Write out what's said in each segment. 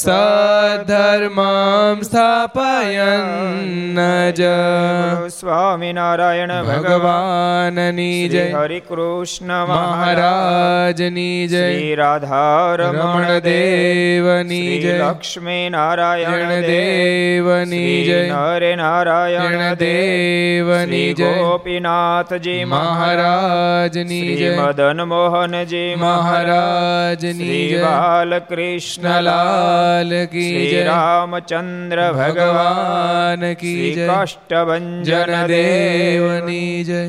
ज સધર્મામ સ્થાપયન જ સ્વામિનારાયણ ભગવાનની જય હરિ કૃષ્ણ મહારાજની જય રાધા રમણ દેવની જય લક્ષ્મી નારાયણ દેવની જય નરે નારાયણ દેવની જય ગોપીનાથજી મહારાજની જય મદન મોહનજી મહારાજની જય બાલકૃષ્ણલાલ લાલ કી શ્રી જય રામચંદ્ર ભગવાન ભગવાન કી શ્રી જય કાષ્ટભંજન દેવ જનદેવની જય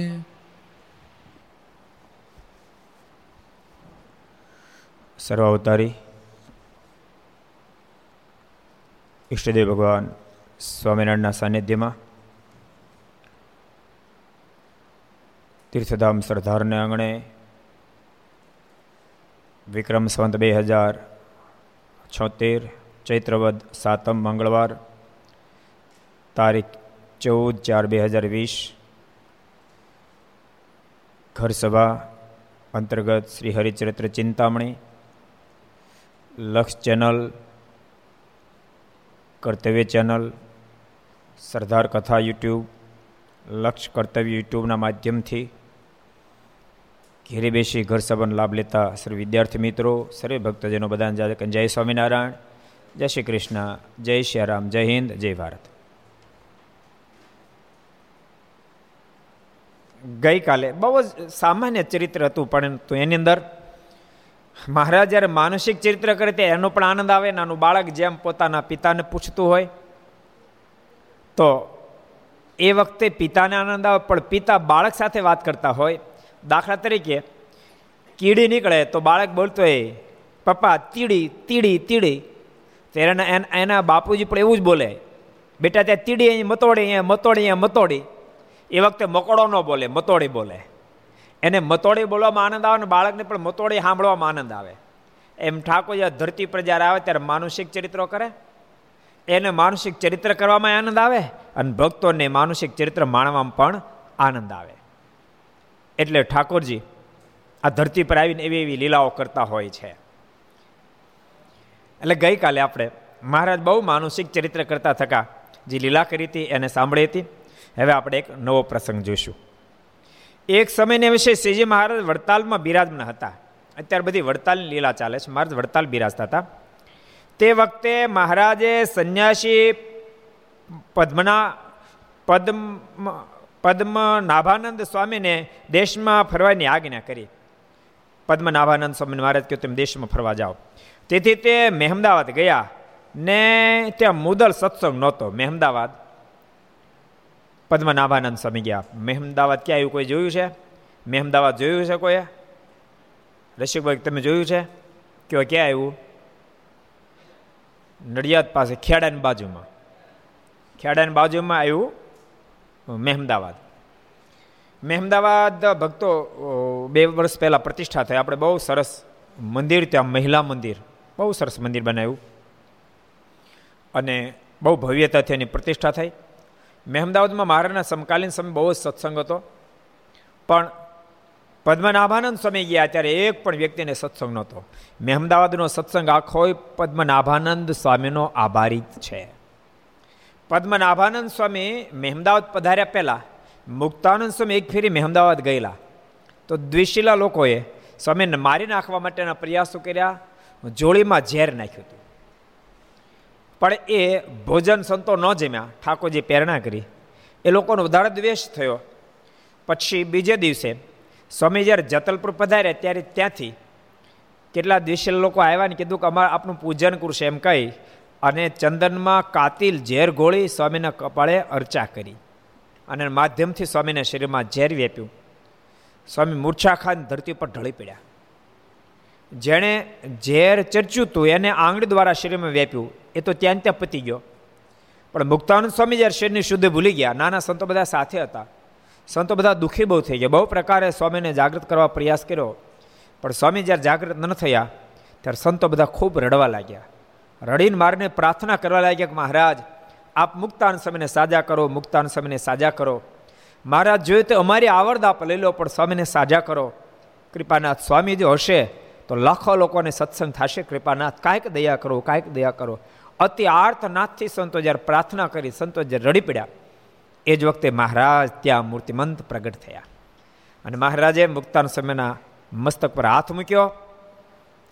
સર્વાવતારી ઈષ્ટદેવ ભગવાન સ્વામિનારાયણના સાનિધ્યમાં તીર્થધામ સરદારને આંગણે વિક્રમ સંત બે હજાર છોતેર, ચૈત્રવદ સાતમ મંગળવાર તારીખ ચૌદ ચાર બે હજાર વીસ ઘરસભા અંતર્ગત શ્રી હરિચરિત્ર ચિંતામણી, લક્ષ ચેનલ, કર્તવ્ય ચેનલ સરદાર કથા યુટ્યુબ, લક્ષ કર્તવ્ય યુટ્યુબના માધ્યમથી ઘેરે બેસી ઘર સંબંધ લાભ લેતા સર્વ વિદ્યાર્થી મિત્રો, સર્વે ભક્તજનો બધાને જાજક જય સ્વામિનારાયણ, જય શ્રી કૃષ્ણ, જય શ્રી રામ, જય હિન્દ, જય ભારત. ગઈકાલે બહુ જ સામાન્ય ચરિત્ર હતું, પરંતુ એની અંદર મહારાજ જ્યારે માનસિક ચરિત્ર કરે તે એનો પણ આનંદ આવે નાનું બાળક જેમ પોતાના પિતાને પૂછતું હોય તો એ વખતે પિતાને આનંદ આવે, પણ પિતા બાળક સાથે વાત કરતા હોય, દાખલા તરીકે કીડી નીકળે તો બાળક બોલતો હોય, પપ્પા, તીડી તીડી તીડી. ત્યારે એના બાપુજી પણ એવું જ બોલે, બેટા, ત્યાં તીડી અહીં મતોડી, અહીંયા મતોડી અહીંયા મતોડી. એ વખતે મકોડો ન બોલે, મતોડી બોલે. એને મતોડી બોલવામાં આનંદ આવે ને બાળકને પણ મતોડી સાંભળવામાં આનંદ આવે. એમ ઠાકોર ધરતી પર જ્યારે આવે ત્યારે માનુષિક ચરિત્રો કરે. એને માનસિક ચરિત્ર કરવામાં આનંદ આવે અને ભક્તોને માનસિક ચરિત્ર માણવામાં પણ આનંદ આવે. એટલે ઠાકોરજી આ ધરતી પર આવીને એવી એવી લીલાઓ કરતા હોય છે. એટલે ગઈકાલે આપણે મહારાજ બહુ માનસિક ચરિત્ર કરતા થકા. જે લીલા કરી હતી, એને સાંભળી હતી. હવે આપણે એક નવો પ્રસંગ જોઈશું. એક સમયને વિશે શ્રીજી મહારાજ વડતાલમાં બિરાજમાન હતા. અત્યારે બધી વડતાલની લીલા ચાલે છે. મહારાજ વડતાલ બિરાજતા હતા. તે વખતે મહારાજે સંન્યાસી પદ્મના, પદ્મ, પદ્મનાભાનંદ સ્વામીને દેશમાં ફરવાની આજ્ઞા કરી. પદ્મનાભાનંદ સ્વામી મહારાજ કહ્યું, તમે દેશમાં ફરવા જાઓ. તેથી તે મહેમદાવાદ ગયા ને ત્યાં મુદલ સત્સંગ નહોતો. મહેમદાવાદ, પદ્મનાભાનંદ સ્વામી ગયા. મહેમદાવાદ ક્યાં આવ્યું કોઈ જોયું છે? મહેમદાવાદ જોયું છે કોઈ? રસિકભાઈ, તમે જોયું છે? કે ક્યાં આવ્યું નડિયાદ પાસે ખેડાની બાજુમાં. ખેડાની બાજુમાં આવ્યું મહેમદાવાદ. મહેમદાવાદ ભક્તો બે વર્ષ પહેલાં પ્રતિષ્ઠા થઈ. આપણે બહુ સરસ મંદિર ત્યાં, મહિલા મંદિર. બહુ સરસ મંદિર બનાવ્યું. અને બહુ ભવ્યતાથી એની પ્રતિષ્ઠા થઈ. મહેમદાવાદમાં મહારાજના સમકાલીન સમય બહુ જ સત્સંગ હતો. પણ પદ્મનાભાનંદ સ્વામી ગયા ત્યારે એક પણ વ્યક્તિને સત્સંગ નહોતો. મેં અમદાવાદનો સત્સંગ આખો પદ્મનાભાનંદ સ્વામીનો આભારી છે. પદ્મનાભાનંદ સ્વામી મહેમદાવાદ પધાર્યા પહેલાં, મુક્તાનંદ સ્વામી એક ફેરી મહેમદાવાદ ગયેલા. તો દ્વિશીલા લોકોએ સ્વામીને મારી નાખવા માટેના પ્રયાસો કર્યા જોડીમાં ઝેર નાખ્યું હતું. પણ એ ભોજન સંતો ન જમ્યા, ઠાકોરજી પ્રેરણા કરી. એ લોકોનો વધારે દ્વેષ થયો. પછી બીજે દિવસે સ્વામી જ્યારે જતલપુર પધાર્યા ત્યારે ત્યાંથી કેટલા દિવસે લોકો આવ્યા ને કીધું કે અમારે આપનું પૂજન કરશે એમ કહી અને ચંદનમાં કાતિલ ઝેર ગોળી સ્વામીના કપાળે અર્ચા કરી અને માધ્યમથી સ્વામીના શરીરમાં ઝેર વેપ્યું. સ્વામી મૂર્છા ખાન ધરતી પર ઢળી પડ્યા. જેણે ઝેર ચર્ચ્યું હતું એને આંગળી દ્વારા શરીરમાં વેપ્યું. એ તો ત્યાં ત્યાં પતી ગયો. પણ મુક્તાનંદ સ્વામી જ્યારે શરીરની શુદ્ધ ભૂલી ગયા, નાના સંતો બધા સાથે હતા. સંતો બધા દુઃખી બહુ થઈ ગયા. બહુ પ્રકારે સ્વામીને જાગૃત કરવા પ્રયાસ કર્યો. પણ સ્વામી જ્યારે જાગૃત ન થયા, ત્યારે સંતો બધા ખૂબ રડવા લાગ્યા. રડીને મારને પ્રાર્થના કરવા લાગ્યા કે મહારાજ, આપ મુક્તાન સ્વામીને સાજા કરો, મુક્તાન સ્વામીને સાજા કરો. મહારાજ જોઈએ તો અમારી આવડત આપ લઈ લો, પણ સ્વામીને સાજા કરો. કૃપાનાથ સ્વામી જો હશે, તો લાખો લોકોને સત્સંગ થશે. કૃપાનાથ, કાંઈક દયા કરો, કાંઈક દયા કરો. અતિ આર્તનાથથી સંતો જ્યારે પ્રાર્થના કરી, સંતો જ્યારે રડી પડ્યા એ જ વખતે મહારાજ ત્યાં મૂર્તિમંત પ્રગટ થયા. અને મહારાજે મુક્તાન સમયના મસ્તક પર હાથ મૂક્યો.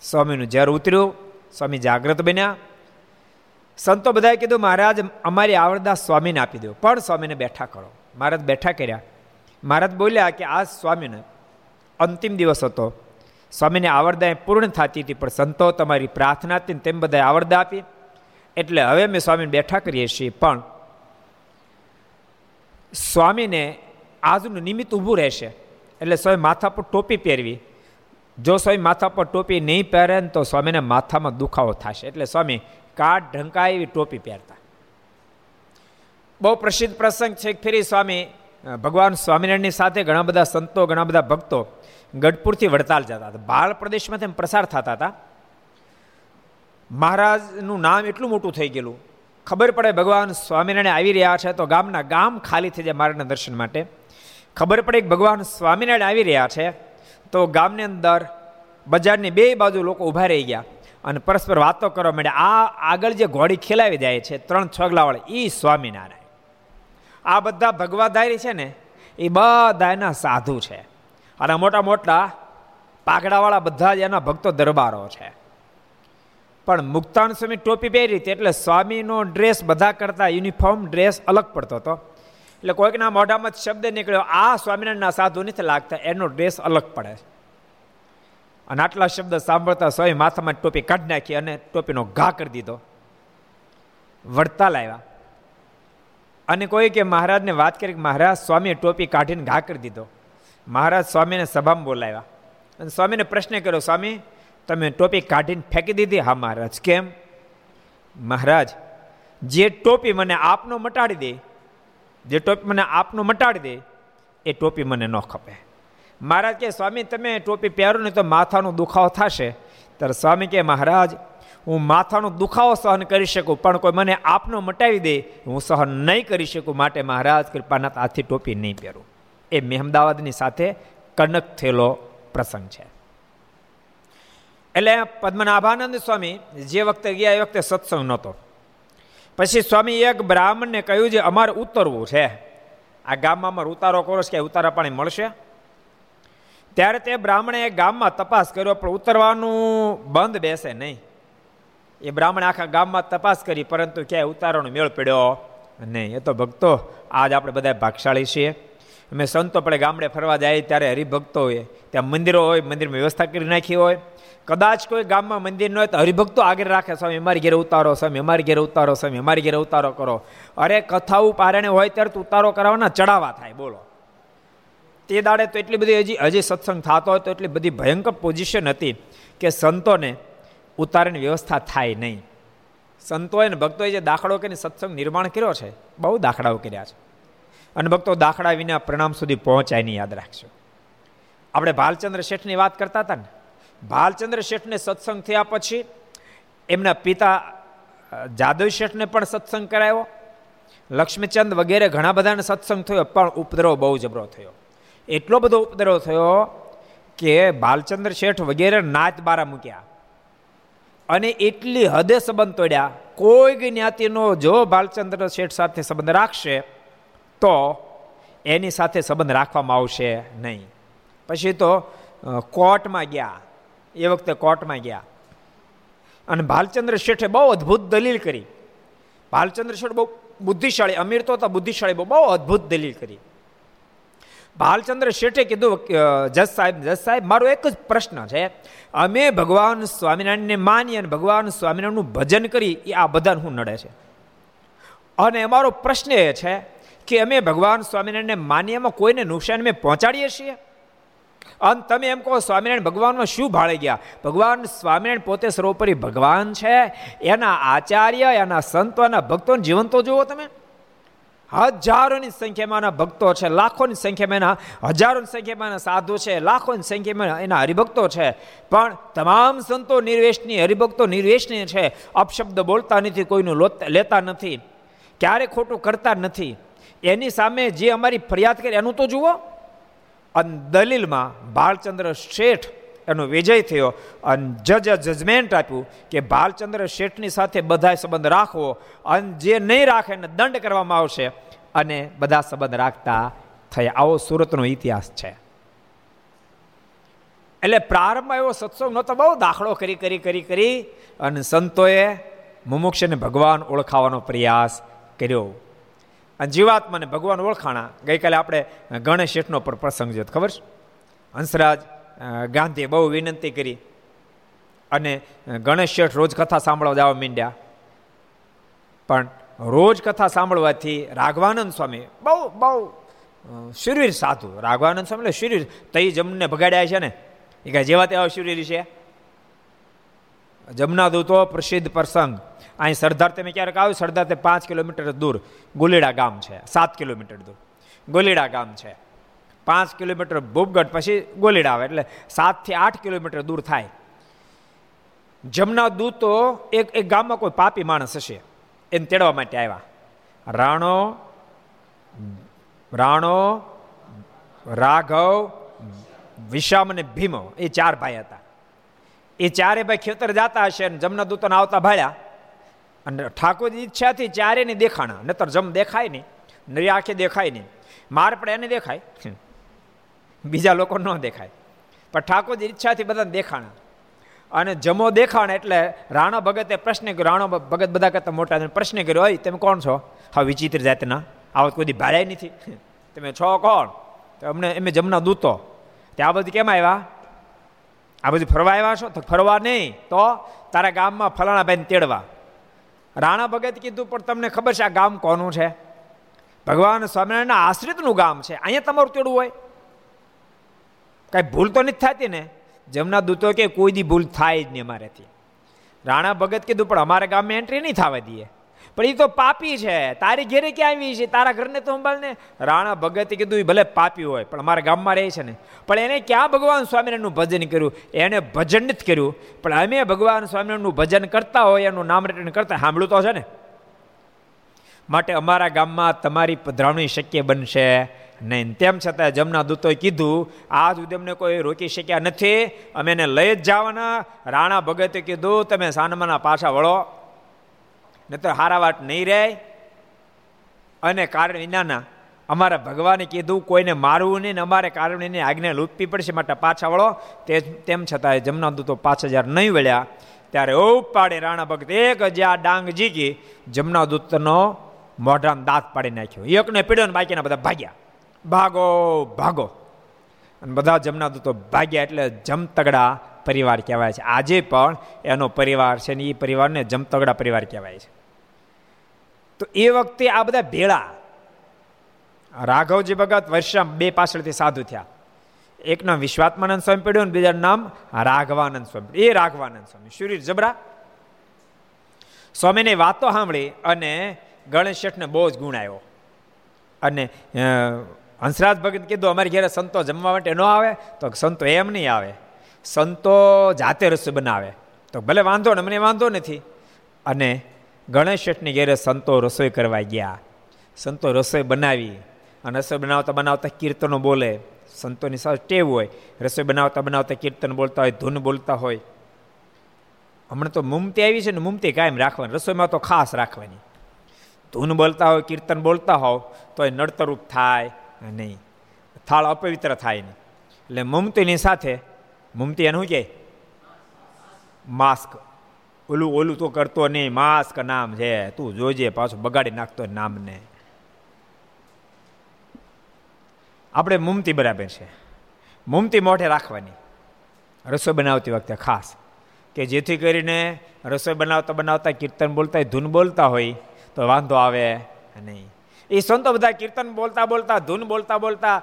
સ્વામીનું ઝેર ઉતર્યું, સ્વામી જાગ્રત બન્યા. સંતો બધાએ કીધું, મહારાજ, અમારી આવડદા સ્વામીને આપી દો, પણ સ્વામીને બેઠા કરો. મહારાજ બેઠા કર્યા. મહારાજ બોલ્યા કે, આ સ્વામીને અંતિમ દિવસ હતો. સ્વામીને આવડદા પૂર્ણ થતી હતી, પણ સંતો તમારી પ્રાર્થના હતી તેમ બધાએ આવડદા આપી. એટલે હવે અમે સ્વામીને બેઠા કરીએ છીએ, પણ સ્વામીને આજનું નિમિત્ત ઊભું રહેશે. એટલે સ્વામી માથા પર ટોપી પહેરવી. જો સ્વામી માથા પર ટોપી નહીં પહેરે ને તો સ્વામીને માથામાં દુખાવો થશે. એટલે સ્વામી કાટ ઢંકાય એવી ટોપી પહેરતા. બહુ પ્રસિદ્ધ પ્રસંગ છે ફેરી સ્વામી ભગવાન સ્વામિનારાયણની સાથે ઘણા બધા સંતો, ઘણા બધા ભક્તો ગઢપુરથી વડતાલ જતા હતા. બાળ પ્રદેશમાં તેમ પ્રસાર થતા હતા. મહારાજનું નામ એટલું મોટું થઈ ગયેલું ખબર પડે ભગવાન સ્વામિનારાયણ આવી રહ્યા છે તો ગામના ગામ ખાલી થઈ જાય મારાના દર્શન માટે. ખબર પડે કે ભગવાન સ્વામિનારાયણ આવી રહ્યા છે તો ગામની અંદર બજારની બે બાજુ લોકો ઊભા રહી ગયા અને પરસ્પર વાતો કરવા માંડ્યા. આ આગળ જે ઘોડી ખેલાવી જાય છે, ત્રણ છગલાવાળા એ સ્વામિનારાયણ. આ બધા ભગવાધારી છે ને, એ બધા એના સાધુ છે. અને મોટા મોટા પાઘડાવાળા બધા જ એના ભક્તો દરબારો છે. પણ મુક્તાન સ્વામી ટોપી પહેરી હતી એટલે સ્વામીનો ડ્રેસ બધા કરતા યુનિફોર્મ ડ્રેસ અલગ પડતો હતો. એટલે કોઈકના મોઢામાં શબ્દ નીકળ્યો, આ સ્વામિનારાયણના સાધુ નથી લાગતા, એનો ડ્રેસ અલગ પડે. અને આટલા શબ્દ સાંભળતા સ્વામી માથામાં ટોપી કાઢી નાખી અને ટોપીનો ઘા કરી દીધો. વડતાલ આવ્યા. અને કોઈ કે, મહારાજને વાત કરી કે, મહારાજ, સ્વામીએ ટોપી કાઢીને ઘા કરી દીધો. મહારાજ સ્વામીને સભામાં બોલાવ્યા. અને સ્વામીને પ્રશ્ન કર્યો, સ્વામી તમે ટોપી કાઢીને ફેંકી દીધી? હા મહારાજ. કેમ? મહારાજ, જે ટોપી મને આપનો મટાડી દે, જે ટોપી મને આપનો મટાડી દે, એ ટોપી મને ન ખપે. મહારાજ કે, સ્વામી, તમે ટોપી પહેરો ને તો માથાનો દુખાવો થશે. ત્યારે સ્વામી કે, મહારાજ, હું માથાનો દુખાવો સહન કરી શકું, પણ કોઈ મને આપનો મટાવી દે, હું સહન નહીં કરી શકું માટે મહારાજ કૃપાનાથ આથી ટોપી નહીં પહેરું. એ મહેમદાવાદની સાથે કનક થયેલો પ્રસંગ છે. એટલે પદ્મનાભાનંદ સ્વામી જે વખતે ગયા, એ વખતે સત્સંગ નહોતો. પછી સ્વામી એક બ્રાહ્મણને કહ્યું છે અમારે ઉતરવું છે. આ ગામમાં અમારે ઉતારો કરો કે ઉતારા પાણી મળશે. ત્યારે તે બ્રાહ્મણે ગામમાં તપાસ કર્યો, પણ ઉતરવાનું બંધ બેસે નહીં. એ બ્રાહ્મણે આખા ગામમાં તપાસ કરી, પરંતુ ક્યાંય ઉતારોનો મેળ પડ્યો નહીં. એ તો ભક્તો, આજ આપણે બધા ભાગશાળી છીએ. અમે સંતો પડે ગામડે ફરવા જાય ત્યારે હરિભક્તો હોય. ત્યાં મંદિરો હોય, મંદિરમાં વ્યવસ્થા કરી નાખી હોય. કદાચ કોઈ ગામમાં મંદિર ન હોય તો હરિભક્તો આગળ રાખે, સ્વામી, અમારી ઘેરે ઉતારો, સ્વામી, અમારી ઘેર ઉતારો, સ્વામી, અમારી ઘેર ઉતારો કરો. અરે કથા પારણે હોય ત્યારે તો ઉતારો કરાવવાના ચડાવા થાય, બોલો. તે દાડે તો એટલી બધી હજી હજી સત્સંગ થતો હોય તો એટલી બધી ભયંકર પોઝિશન હતી કે સંતોને ઉતારની વ્યવસ્થા થાય નહીં. સંતોએ ને ભક્તોએ જે દાખલો કરીને સત્સંગ નિર્માણ કર્યો છે, બહુ દાખલાઓ કર્યા છે. અને ભક્તો દાખલા વિના પ્રણામ સુધી પહોંચાય નહીં, યાદ રાખશો આપણે ભાલચંદ્ર શેઠની વાત કરતા હતા ને? ભાલચંદ્ર શેઠને સત્સંગ થયા પછી એમના પિતા જાદવ શેઠને પણ સત્સંગ કરાયો. લક્ષ્મીચંદ વગેરે ઘણા બધાને સત્સંગ થયો, પણ ઉપદ્રવ બહુ જબરો થયો. એટલો બધો ઉપદ્રવ થયો કે ભાલચંદ્ર શેઠ વગેરે નાચ બારા મૂક્યા. અને એટલી હદે સંબંધ તોડ્યા. કોઈ જ્ઞાતિનો જો બાલચંદ્ર શેઠ સાથે સંબંધ રાખશે તો એની સાથે સંબંધ રાખવામાં આવશે નહીં. પછી તો કોર્ટમાં ગયા. એ વખતે કોર્ટમાં ગયા. અને ભાલચંદ્ર શેઠે બહુ અદ્ભુત દલીલ કરી. ભાલચંદ્ર શેઠ બહુ બુદ્ધિશાળી, અમીર તો હતા, બુદ્ધિશાળી બહુ અદ્ભુત દલીલ કરી. ભાલચંદ્ર શેઠે કીધું જજ સાહેબ જજ સાહેબ, મારો એક જ પ્રશ્ન છે. અમે ભગવાન સ્વામિનારાયણને માની અને ભગવાન સ્વામિનારાયણનું ભજન કરી, એ આ બધાને શું નડે છે. અને અમારો પ્રશ્ન એ છે કે અમે ભગવાન સ્વામિનારાયણને માન્યમાં કોઈને નુકસાન અમે પહોંચાડીએ છીએ? અને તમે એમ કહો, સ્વામિનારાયણ ભગવાનમાં શું ભાળે ગયા? ભગવાન સ્વામિનારાયણ પોતે સર્વોપરી ભગવાન છે. એના આચાર્ય, એના સંતો, એના ભક્તોને જીવન જુઓ તમે. હજારોની સંખ્યામાં ભક્તો છે, લાખોની સંખ્યામાં એના, હજારોની સંખ્યામાં એના સાધુ છે, લાખોની સંખ્યામાં એના હરિભક્તો છે. પણ તમામ સંતો નિર્વેશની, હરિભક્તો નિર્વેશની છે. અપશબ્દ બોલતા નથી, કોઈનું લેતા નથી. ક્યારે ખોટું કરતા નથી. એની સામે જે અમારી ફરિયાદ કરી, એનું તો જુઓ. અને દલીલમાં ભાલચંદ્ર શેઠ એનો વિજય થયો અને જજ જજમેન્ટ આપ્યું કે બાલચંદ્ર શેઠની સાથે બધા સંબંધ રાખવો અને જે નહીં રાખે એને દંડ કરવામાં આવશે અને બધા સંબંધ રાખતા થયા. આવો સુરતનો ઇતિહાસ છે. એટલે પ્રારંભમાં એવો સત્સંગ નહોતો, બહુ દાખલો કરી કરી કરી કરી અને સંતોએ મુમુક્ષને ભગવાન ઓળખાવાનો પ્રયાસ કર્યો. અને જીવાત્માને ભગવાન ઓળખાણા. ગઈકાલે આપણે ગણેશ શેઠનો પણ પ્રસંગ જોયો. ખબર છે? હંસરાજ ગાંધીએ બહુ વિનંતી કરી. અને ગણેશ શેઠ રોજ કથા સાંભળવા જવા માંડ્યા. પણ રોજ કથા સાંભળવાથી રાઘવાનંદ સ્વામી બહુ બહુ શરીર સાધુ. રાઘવાનંદ સ્વામી એટલે શરીર તઈ જમને ભગાડ્યા છે ને? એ કાંઈ જેવા તેવા શરીર છે? જમના દૂતો પ્રસિદ્ધ પ્રસંગ. અહીં સરદાર તમે ક્યારેક આવ્યું? સરદાર તે પાંચ કિલોમીટર દૂર ગોલીડા ગામ છે. સાત કિલોમીટર દૂર ગોલીડા ગામ છે. પાંચ કિલોમીટર ભૂપગઢ પછી ગોલીડા આવે એટલે સાતથી આઠ કિલોમીટર દૂર થાય. જમના દૂતો એક એક ગામમાં કોઈ પાપી માણસ હશે એને તેડવા માટે આવ્યા. રાણો રાણો, રાઘવ વિશામ અને ભીમો, એ ચાર ભાઈ હતા. એ ચારે ભાઈ ખેતર જતા હશે અને જમના દૂતોને આવતા ભાળ્યા. અને ઠાકોરની ઈચ્છાથી ચારેને દેખાણા, નતર જમ દેખાય નહીં, નરી આંખે દેખાય નહીં. માર પડે એને દેખાય. બીજા લોકો ન દેખાય. પણ ઠાકોરજી ઈચ્છાથી બધાને દેખાણા. અને જમો દેખાણ એટલે રાણા ભગતે પ્રશ્ન કર્યો, રાણો ભગત બધા કરતા મોટા પ્રશ્ન કર્યો હોય તમે કોણ છો? હા, વિચિત્ર જાતના. આવો કોઈ ભાર્યા નથી. તમે છો કોણ? તો અમને, એમ જમના દૂતો. તે આ બધું કેમ આવ્યા આ બધી ફરવા આવ્યા છો? તો ફરવા નહીં. તો તારા ગામમાં ફલાણા બેન તેડવા. રાણા ભગત કીધું, પણ તમને ખબર છે આ ગામ કોનું છે? ભગવાન સ્વામિનારાયણના આશ્રિતનું ગામ છે. અહીંયા તમારું તેડું હોય. કાંઈ ભૂલ તો નથી થતી ને? જમના દૂતો કે કોઈ દી ભૂલ થાય જ નહીં અમારેથી. રાણા ભગત કીધું, પણ અમારા ગામમાં એન્ટ્રી નહીં થવા દઈએ. પણ એ તો પાપી છે. તારી ઘેરે ક્યાં આવી છે? તારા ઘરને તો સંભાળને. રાણા ભગતે કીધું એ ભલે પાપી હોય, પણ અમારા ગામમાં રહે છે ને. પણ એને ક્યાં ભગવાન સ્વામિનારાયણનું ભજન કર્યું? એને ભજન નથી કર્યું. પણ અમે ભગવાન સ્વામિનારાયણનું ભજન કરતા હોય, એનું નામ રટન કરતા સાંભળ્યું તો છે ને? માટે અમારા ગામમાં તમારી પધરાવણી શક્ય બનશે નહીં. તેમ છતાં જમના દૂતોએ કીધું આ સુધી અમને કોઈ રોકી શક્યા નથી. અમે એને લઈ જ જવાના. રાણા ભગતે કીધું, તમે સાનમાના પાછા વળો. નહીતર હારા વાત નહીં રહે. અને કારણ વિનાના અમારા ભગવાને કીધું, કોઈને મારવું નહીં ને અમારે કારણ એની આજ્ઞા લૂપવી પડશે, માટે પાછા વળો. તે તેમ છતાં જમના દૂતો પાંચ હજાર નહીં વળ્યા. ત્યારે પાડે રાણા ભગત એક હજાર ડાંગ જીકી જમના દૂતનો મોઢામાં દાંત પાડી નાખ્યો. એકને પીડ્યો ને બાકીના બધા ભાગ્યા. ભાગો ભાગો. અને બધા જમના દૂતો ભાગ્યા એટલે જમતગડા પરિવાર કહેવાય છે. આજે પણ એનો પરિવાર છે ને એ પરિવારને જમતગડા પરિવાર કહેવાય છે. તો એ વખતે આ બધા ભેળા. રાઘવજી ભગત વર્ષમ બે પાછળથી સાધુ થયા. એકનો વિશ્વાત્માનંદ સ્વામી પડ્યો ને બીજાનું નામ રાઘવાનંદ સ્વામી એ રાઘવાનંદ સ્વામી, શરીર જબરા. સ્વામીની વાતો સાંભળી અને ગણેશ શેઠને બહુ જ ગુણ આવ્યો. અને હંસરાજ ભગત કીધું, અમારી ઘેરે સંતો જમવા માટે ન આવે, તો સંતો એમ નહીં આવે. સંતો જાતે રસોઈ બનાવે. તો ભલે વાંધો ને મને વાંધો નથી. અને ગણેશ શેઠની ઘેરે સંતો રસોઈ કરવા ગયા. સંતો રસોઈ બનાવી અને રસોઈ બનાવતા બનાવતા કીર્તનો બોલે. સંતોની સાથે ટેવ હોય. રસોઈ બનાવતા બનાવતા કીર્તન બોલતા હોય, ધૂન બોલતા હોય. હમણાં તો મુમતી આવી છે ને મુમતી કાયમ રાખવાની. રસોઈમાં તો ખાસ રાખવાની. ધૂન બોલતા હોય, કીર્તન બોલતા હોવ તો એ નડતરૂપ થાય નહીં. થાળ અપવિત્ર થાય નહીં. એટલે મુમતીની સાથે, મુમતી એનું શું કહે? માસ્ક. ઓલું ઓલું તો કરતો નહીં. માસ્ક નામ છે. તું જોજે પાછું બગાડી નાખતો નામને. આપણે મુમતી બરાબર છે. મુમતી મોઢે રાખવાની. રસોઈ બનાવતી વખતે ખાસ. કે જેથી કરીને રસોઈ બનાવતા બનાવતા કીર્તન બોલતા ધૂન બોલતા હોય, તો વાંધો આવે નહીં. એ સંતો બધા કીર્તન બોલતા બોલતા, ધૂન બોલતા બોલતા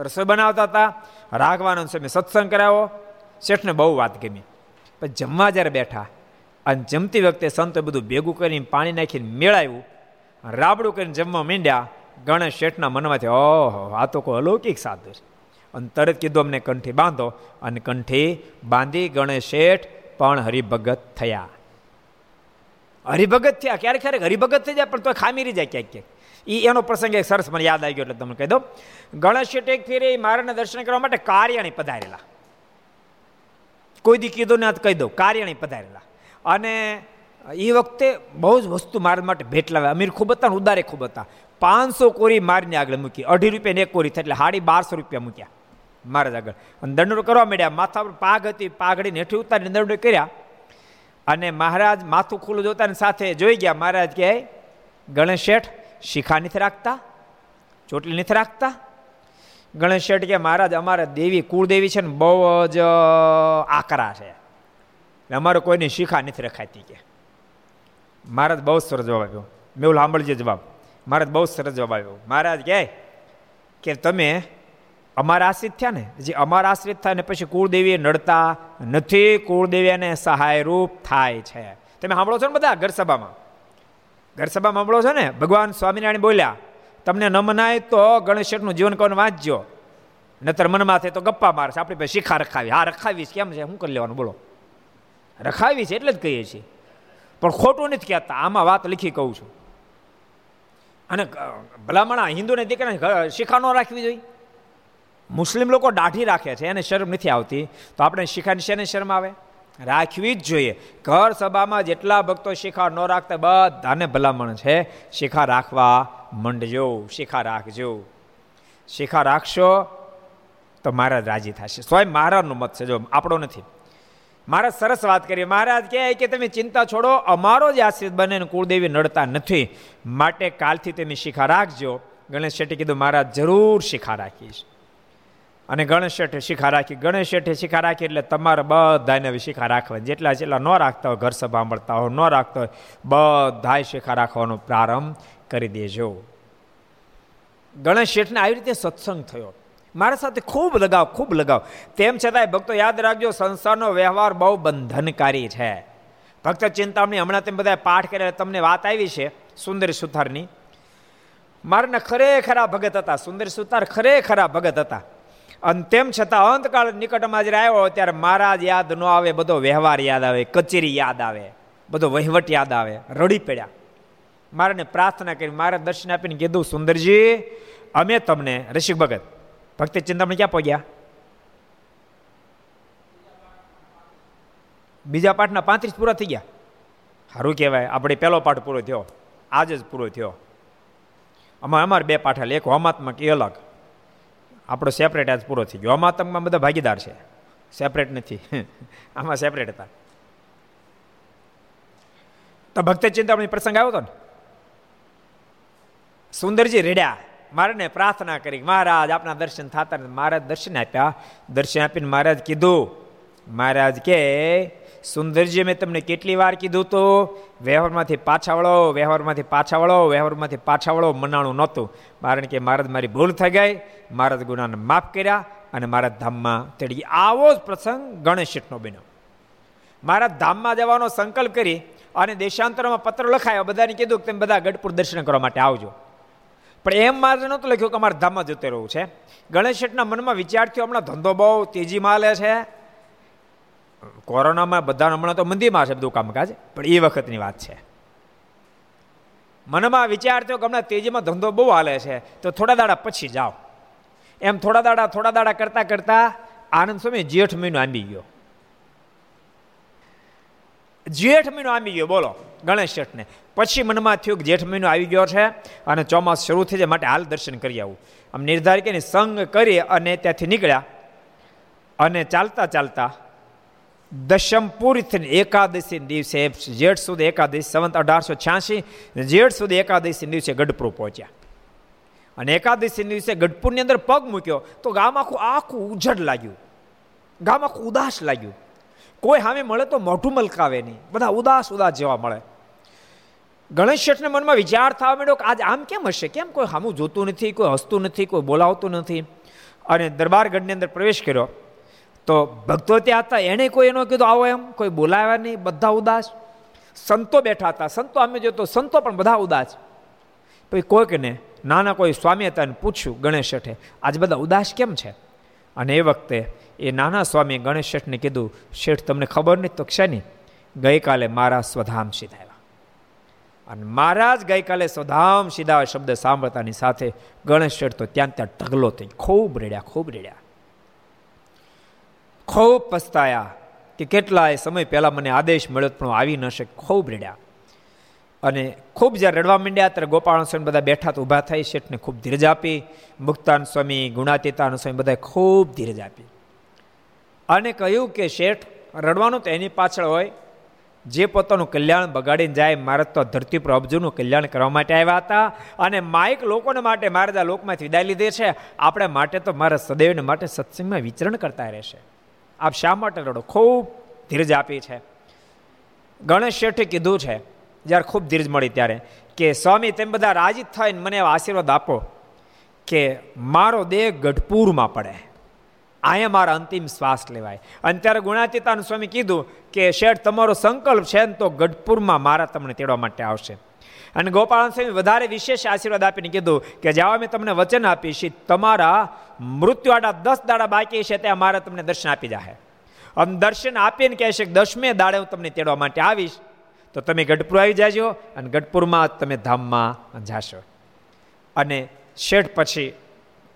રસોઈ બનાવતા હતા. રાખવાનો સમય સત્સંગ કરાવો. શેઠને બહુ વાત ગમી. પણ જમવા જ્યારે બેઠા અને જમતી વખતે સંતો બધું ભેગું કરીને પાણી નાખીને મેળાવ્યું રાબડું કરીને જમવા માંડ્યા. ગણેશ શેઠના મનમાંથી, ઓહો, આ તો કોઈ અલૌકિક સાધુ છે. અને તરત કીધું અમને, કંઠી બાંધો. અને કંઠી બાંધી ગણેશ શેઠ પણ હરિભગત થયા. હરિભગત થયા? ક્યારેક ક્યારેક હરિભગત થઈ જાય, પણ તો ખામી રહી જાય ક્યાંક ક્યાંક. એ એનો પ્રસંગ એક સરસ મને યાદ આવી ગયો એટલે તમને કહી દો ગણેશ શેઠ એક ફેરે મારાને દર્શન કરવા માટે કાર્યાણી પધારેલા. કોઈ દી કીધું ને કહી દઉં, કાર્યાણી પધારેલા. અને એ વખતે બહુ જ વસ્તુ મારા માટે ભેટ લાવે. અમીર ખૂબ હતા ને ઉદારે ખૂબ હતા. પાંચસો કોરી મારીને આગળ મૂકી. અઢી રૂપિયા એક કોરી થાય એટલે સાડી બારસો રૂપિયા મૂક્યા મહારાજ આગળ. અને દંડો કરવા માંડ્યા. માથા પર પાગ હતી, પાઘડીને હેઠી ઉતારીને દંડો કર્યા. અને મહારાજ માથું ખુલ્લું જોતા સાથે જોઈ ગયા. મહારાજ કહે, ગણેશ શેઠ, શિખા નથી રાખતા? ચોટલી નથી રાખતા? ગણેશ શેઠ કે મહારાજ, અમારે દેવી કુળદેવી છે ને બહુ જ આકરા છે. અમારે કોઈની શિખા નથી રખાતી કે. મહારાજ બહુ સરસ જવાબ આવ્યો મેં ઓલું સાંભળજે જવાબ. મહારાજ બહુ સરસ જવાબ આવ્યો મહારાજ કહે કે તમે અમારા આશ્રિત થયા ને? જે અમારા આશ્રિત થાય ને પછી કુળદેવી નડતા નથી કુળદેવીને સહાયરૂપ થાય છે. તમે સાંભળો છો ને બધા ઘર સભામાં? ઘર સભામાં સાંભળો છો ને? ભગવાન સ્વામિનારાયણ બોલ્યા, તમને ન મનાય તો ગણેશનું જીવન કવન વાંચજો. નતર મનમાં થાય તો ગપ્પા મારશે. આપણી પાસે શિખા રખાવી. હા, રખાવીશ. કેમ છે? શું કરી લેવાનું? બોલો. રખાવી છે એટલે જ કહીએ છીએ. પણ ખોટું નથી કહેતા, આમાં વાત લીખી કહું છું. અને ભલામણા હિન્દુને દીકરાને શિખા ન રાખવી જોઈએ. મુસ્લિમ લોકો દાઢી રાખે છે, એને શરમ નથી આવતી. તો આપણે શિખાની શેને શરમ આવે? રાખવી જ જોઈએ. ઘર સભામાં જેટલા ભક્તો શિખા ન રાખતા, બધાને ભલામણ છે, શિખા રાખવા મંડજો, શિખા રાખજો. શિખા રાખશો તો મહારાજ રાજી થશે. સ્વયં મહારાજનો મત છે, જો આપણો નથી. મહારાજ સરસ વાત કરી મહારાજ કહે કે તમે ચિંતા છોડો, અમારો જ આશ્રિત બને કુળદેવી નડતા નથી. માટે કાલથી તમે શિખા રાખજો. ગણેશ શેઠે કીધું, મહારાજ, જરૂર શિખા રાખીશ. અને ગણેશ શેઠે શિખા રાખી. ગણેશ શેઠે શિખા રાખી એટલે તમારે બધાને શિખા રાખવાની જેટલા જેટલા ન રાખતા હોય, ઘર સભા મળતા હોય, ન રાખતા હોય, બધાય શિખા રાખવાનો પ્રારંભ કરી દેજો. ગણેશ શેઠને આવી રીતે સત્સંગ થયો. મારા સાથે ખૂબ લગાવ ખૂબ લગાવ. તેમ છતાંય ભક્તો યાદ રાખજો, સંસારનો વ્યવહાર બહુ બંધનકારી છે. ભક્ત ચિંતામણી હમણાં તેમ બધા પાઠ કર્યા તમને વાત આવી છે સુંદર સુથારની. મારના ખરેખરા ભગત હતા, સુંદર સુતાર ખરેખરા ભગત હતા. અને તેમ છતાં અંતકાળ નિકટમાં જ્યારે આવ્યો ત્યારે મહારાજ યાદ ન આવે, બધો વ્યવહાર યાદ આવે, કચેરી યાદ આવે, બધો વહીવટ યાદ આવે, રડી પડ્યા. મારાને પ્રાર્થના કરી, મારા દર્શન આપીને કીધું, સુંદરજી, અમે તમને, રસિક ભગત ભક્તિ ચિંતામણી ક્યાં પહોંચ્યા બીજા પાઠના પાંત્રીસ પૂરા થઈ ગયા સારું કહેવાય આપણે પહેલો પાઠ પૂરો થયો આજે જ પૂરો થયો અમારે અમારે બે પાઠ એક હોમાત્મક એ અલગ આપણો સેપરેટ આજ પૂરો થઈ ગયો હોમાત્મકમાં બધા ભાગીદાર છે સેપરેટ નથી આમાં સેપરેટ હતા તો ભક્તિ ચિંતામણી પ્રસંગ આવ્યો હતો ને સુંદરજી રેડ્યા મારાને પ્રાર્થના કરી મહારાજ, આપના દર્શન થતા મહારાજ દર્શન આપ્યા. દર્શન આપીને મહારાજ કીધું, મહારાજ કે, સુંદરજી, મેં તમને કેટલી વાર કીધું તો, વ્યવહારમાંથી પાછા વળો, વ્યવહારમાંથી પાછા વળો, વ્યવહારમાંથી પાછા વળો, મનાણું નહોતું. કારણ કે મહારાજ મારી ભૂલ થઈ ગઈ. મહારાજ ગુનાને માફ કર્યા અને મારા ધામમાં તેડી. આવો જ પ્રસંગ ગણેશનો બન્યો. મારા ધામમાં જવાનો સંકલ્પ કરી અને દેશાંતરમાં પત્ર લખાયો. બધાને કીધું કે તમે બધા ગઢપુર દર્શન કરવા માટે આવજો. પણ એમ મારે નહોતું લખ્યું કે અમારે ધામમાં જતું રહેવું છે. ગણેશ શેઠના મનમાં વિચારથી હમણાં ધંધો બહુ તેજીમાં લે છે. કોરોનામાં બધા હમણાં તો મંદીમાં છે બધું કામકાજ, પણ એ વખતની વાત છે. મનમાં વિચાર થયો કે હમણાં તેજીમાં ધંધો બહુ હાલે છે, તો થોડા દાડા પછી જાઓ. એમ થોડા દાડા થોડા દાડા કરતા કરતા આનંદ સ્વામી જેઠ મહિનો આંબી ગયો. જેઠ મહિનો આંબી ગયો, બોલો, ગણેશ શેઠને. પછી મનમાં થયું કે જેઠ મહિનો આવી ગયો છે અને ચોમાસ શરૂ થઈ જાય, માટે હાલ દર્શન કરી આવું. આમ નિર્ધાર કરીને સંગ કરી અને ત્યાંથી નીકળ્યા. અને ચાલતા ચાલતા દશમ પૂરી થઈને એકાદશી દિવસે, જેઠ સુધી એકાદશી, સંવંત અઢારસો છ્યાસી, જેઠ સુધી એકાદશી દિવસે ગઢપુર પહોંચ્યા. અને એકાદશી દિવસે ગઢપુરની અંદર પગ મૂક્યો, તો ગામ આખું આખું ઉજડ લાગ્યું. ગામ આખું ઉદાસ લાગ્યું. કોઈ સામે મળે તો મોઢું મલકાવે નહીં. બધા ઉદાસ ઉદાસ જેવા મળે. ગણેશ શેઠના મનમાં વિચાર થવા માંડ્યો કે આજ આમ કેમ હશે? કેમ કોઈ સામું જોતું નથી, કોઈ હસતું નથી, કોઈ બોલાવતું નથી? અને દરબારગઢની અંદર પ્રવેશ કર્યો. તો ભક્તો ત્યાં હતા, એણે કોઈ એનો કીધું, આવો એમ. કોઈ બોલાવ્યા નહીં, બધા ઉદાસ. સંતો બેઠા હતા. સંતો અમે જોતો સંતો પણ બધા ઉદાસ. પછી કોઈકને નાના કોઈ સ્વામી હતા એને પૂછ્યું ગણેશ શેઠે, આજ બધા ઉદાસ કેમ છે? અને એ વખતે એ નાના સ્વામીએ ગણેશ શેઠને કીધું, શેઠ, તમને ખબર નહીં તો ક્ષેની ગઈકાલે મારા સ્વધામ સીધાવ્યા અને મહારાજ ગઈકાલે સ્વધામ સીધા શબ્દ સાંભળતાની સાથે ગણેશ શેઠ તો ત્યાં ત્યાં ઢગલો થઈ ખૂબ રેડ્યા ખૂબ રેડ્યા. ખૂબ પસ્તાયા કે કેટલાય સમય પહેલાં મને આદેશ મળ્યો પણ આવી ન શકે, ખૂબ રેડ્યા. અને ખૂબ જ્યારે રડવા માંડ્યા ત્યારે ગોપાલ સ્વામી બધા બેઠા તો ઊભા થઈ શેઠને ખૂબ ધીરજ આપી, મુક્તાન સ્વામી, ગુણાતીતાન સ્વામી બધાએ ખૂબ ધીરજ આપી. અને કહ્યું કે શેઠ, રડવાનું તો એની પાછળ હોય જે પોતાનું કલ્યાણ બગાડીને જાય, મારે તો ધરતી પર અબજુનું કલ્યાણ કરવા માટે આવ્યા હતા. અને માઇક લોકોને માટે મારે આ લોકમાંથી વિદાય લીધી છે. આપણે માટે તો મારા સદૈવને માટે સત્સંગમાં વિચરણ કરતા રહેશે. આપ શા માટે રડો? ખૂબ ધીરજ આપી છે. ગણેશ શેઠે કીધું છે, જ્યારે ખૂબ ધીરજ મળી ત્યારે, કે સ્વામી, તેમ બધા રાજી થઈને મને આશીર્વાદ આપો કે મારો દેહ ગઢપુરમાં પડે. અહીંયા મારા અંતિમ શ્વાસ લેવાય. અને ત્યારે ગુણાતીતાન સ્વામી કીધું કે, શેઠ, તમારો સંકલ્પ છે ને તો ગઢપુરમાં મારા તમને તેડવા માટે આવશે. અને ગોપાલ સ્વામી વધારે વિશેષ આશીર્વાદ આપીને કીધું કે, જ્યાં મેં તમને વચન આપીશ, તમારા મૃત્યુઆડા દસ દાડા બાકી છે, ત્યાં મારે તમને દર્શન આપી જાહે. આમ દર્શન આપીને કહેશે કે, દસમે દાડે હું તમને તેડવા માટે આવીશ. તો તમે ગઢપુર આવી જાજો અને ગઢપુરમાં તમે ધામમાં જાશો. અને શેઠ પછી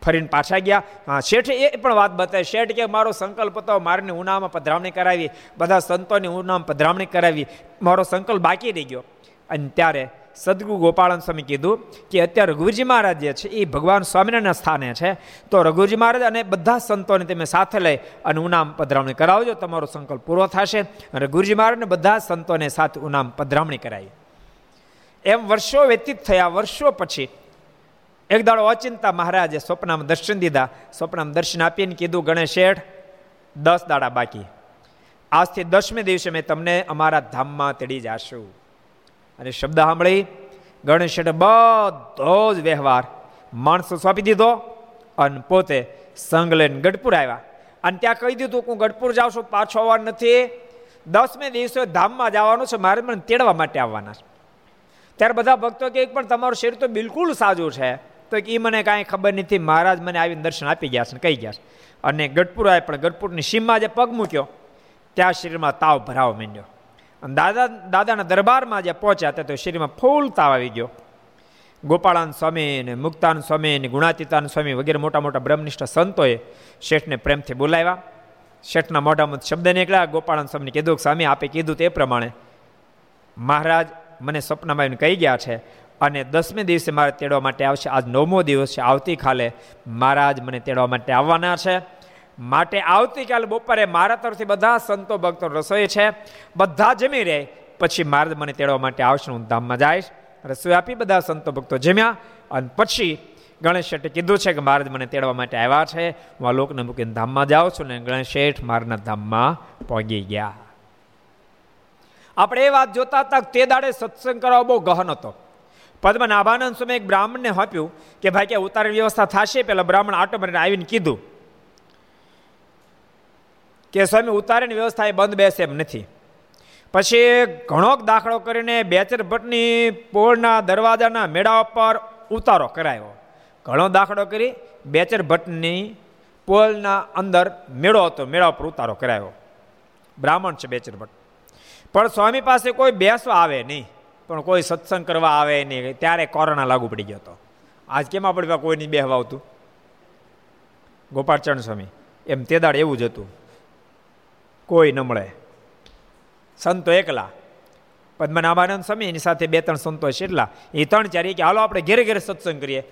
ફરીને પાછા ગયા. હા, શેઠ એ પણ વાત બતાવી. શેઠ કે, મારો સંકલ્પ હતો, મારની ઉનામાં પધરામણી કરાવી. બધા સંતોની ઉનામાં પધરામણી કરાવી. મારો સંકલ્પ બાકી રહી ગયો. અને ત્યારે સદગુરુ ગોપાળન સ્વામી કીધું કે, અત્યારે રઘુજી મહારાજ જે છે, એ ભગવાન સ્વામિનારાયણના સ્થાને છે. તો રઘુજી મહારાજ અને બધા સંતોને તમે સાથે લઈ અને ઉનામ પધરામણી કરાવજો. તમારો સંકલ્પ પૂરો થશે. ગુરુજી મહારાજને બધા સંતોને સાથે ઉનામ પધરામણી કરાવી. એમ વર્ષો વ્યતીત થયા. વર્ષો પછી એક દાડો અચિંતા મહારાજે સ્વપ્નામાં દર્શન દીધા. સ્વપ્નામાં દર્શન આપીને કીધું, ગણેશ શેઠ, દસ દાડા બાકી. આજથી દસમે દિવસે મેં તમને અમારા ધામમાં તેડી જાશું. અને શબ્દ સાંભળી, ગણેશ શેઠે બધો જ વ્યવહાર માણસો સોંપી દીધો અને પોતે સંગ લઈને ગઢપુર આવ્યા. અને ત્યાં કહી દીધું, હું ગઢપુર જાઉં છું, પાછો આવવાનું નથી. દસમે દિવસે ધામમાં જવાનું છે, મારે મને તેડવા માટે આવવાના છે. ત્યારે બધા ભક્તો કે પણ તમારું શરીર તો બિલકુલ સાજું છે. તો એ મને કાંઈ ખબર નથી, મહારાજ મને આવીને દર્શન આપી ગયા છે કહી ગયા છે. અને ગઢપુર આવે પણ ગઢપુરની સીમમાં જે પગ મૂક્યો, ત્યાં શરીરમાં તાવ ભરાવો માંડ્યો. અને દાદા, દાદાના દરબારમાં જે પહોંચ્યા હતા તો શરીરમાં ફૂલ તાવ આવી ગયો. ગોપાળાન સ્વામી ને મુક્તાન સ્વામી ને ગુણાતીતાન સ્વામી વગેરે મોટા મોટા બ્રહ્મનિષ્ઠ સંતોએ શેઠને પ્રેમથી બોલાવ્યા. શેઠના મોઢામાં શબ્દ નીકળ્યા. ગોપાળાન સ્વામીને કીધું, સ્વામી, આપે કીધું તે પ્રમાણે. મહારાજ મને સ્વપ્નમાં કહી ગયા છે અને દસમે દિવસે મારે તેડવા માટે આવશે. આજ નવમો દિવસ છે. આવતીકાલે મહારાજ મને તેડવા માટે આવવાના છે. માટે આવતીકાલે બપોરે મારા તરફથી બધા સંતો ભક્તો રસોઈ છે. બધા જમી રહે પછી મહારાજ મને તેડવા માટે આવશે હું ધામમાં જઈશ. રસોઈ આપી બધા સંતો ભક્તો જમ્યા. અને પછી ગણેશ શેઠે કીધું છે કે મહારાજ મને તેડવા માટે આવ્યા છે. હું આ લોકને મૂકીને ધામમાં જાઉં છું ને ગણેશ શેઠ મારના ધામમાં પહોંચી ગયા. આપણે એ વાત જોતા હતા તે દાડે સત્સંગ કરવા બહુ ગહન હતો. પદ્મનાભાનંદ સ્વામી એક બ્રાહ્મણને આપ્યું કે ભાઈ કે ઉતારણ વ્યવસ્થા થશે. પેલા બ્રાહ્મણ આટો મારીને આવીને કીધું કે સ્વામી ઉતારણ વ્યવસ્થા એ બંધ બેસે એમ નથી. પછી ઘણો દાખલો કરીને બેચર ભટ્ટની પોળના દરવાજાના મેળા પર ઉતારો કરાયો. ઘણો દાખલો કરી બેચર ભટ્ટની પોલના અંદર મેળો હતો, મેળા ઉપર ઉતારો કરાયો. બ્રાહ્મણ છે બેચર ભટ્ટ. પણ સ્વામી પાસે કોઈ બેસવા આવે નહીં. પણ કોઈ સત્સંગ કરવા આવે નહીં. ત્યારે કોરોના લાગુ પડી ગયો હતો. આજ કેમ આપણે કોઈ નહીં બેહવા આવતું ગોપાળચરણ સ્વામી, એમ તે દાડ એવું જ હતું. કોઈ ન મળે. સંતો એકલા. પદ્મનાભાનંદ સ્વામી, એની સાથે બે ત્રણ સંતો છે એટલા. એ ત્રણ ચાર કે, હાલો, આપણે ઘેરે ઘેર સત્સંગ કરીએ.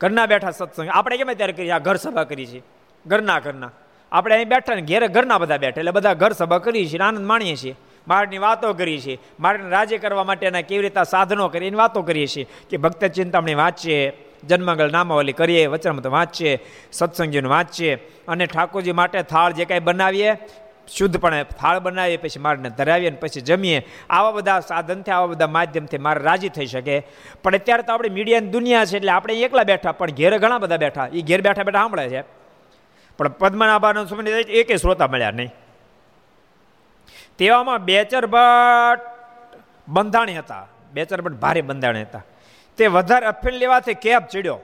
ઘરના બેઠા સત્સંગ. આપણે કેમ ત્યારે કરીએ? આ ઘર સભા કરી છે ઘરના ઘરના. આપણે અહીં બેઠા ને ઘેરે ઘરના બધા બેઠા. એટલે બધા ઘર સભા કરીએ છીએ આનંદ માણીએ છીએ. મારની વાતો કરીએ છીએ. મારને રાજ્ય કરવા માટેના કેવી રીતે સાધનો કરીએ, એની વાતો કરીએ છીએ કે ભક્ત ચિંતામણી વાંચીએ, જન્મંગલ નામાવલી કરીએ વચનમત વાંચીએ સત્સંગીનું વાંચીએ અને ઠાકોરજી માટે થાળ જે કાંઈ બનાવીએ, શુદ્ધપણે થાળ બનાવીએ, પછી મારને ધરાવીએ અને પછી જમીએ. આવા બધા સાધનથી, આવા બધા માધ્યમથી મારે રાજી થઈ શકે. પણ અત્યારે તો આપણે મીડિયાની દુનિયા છે એટલે આપણે એકલા બેઠા, પણ ઘેર ઘણા બધા બેઠા. એ ઘેર બેઠા બેઠા સાંભળે છે. પણ પદ્મનાભાનો સમય એકે શ્રોતા મળ્યા નહીં. તેવામાં બેચર ભટ્ટ બંધાણી હતા. બેચર ભટ્ટ ભારે બંધાણી હતા. તે વધારે અફીણ લેવાથી કેપ ચડ્યો.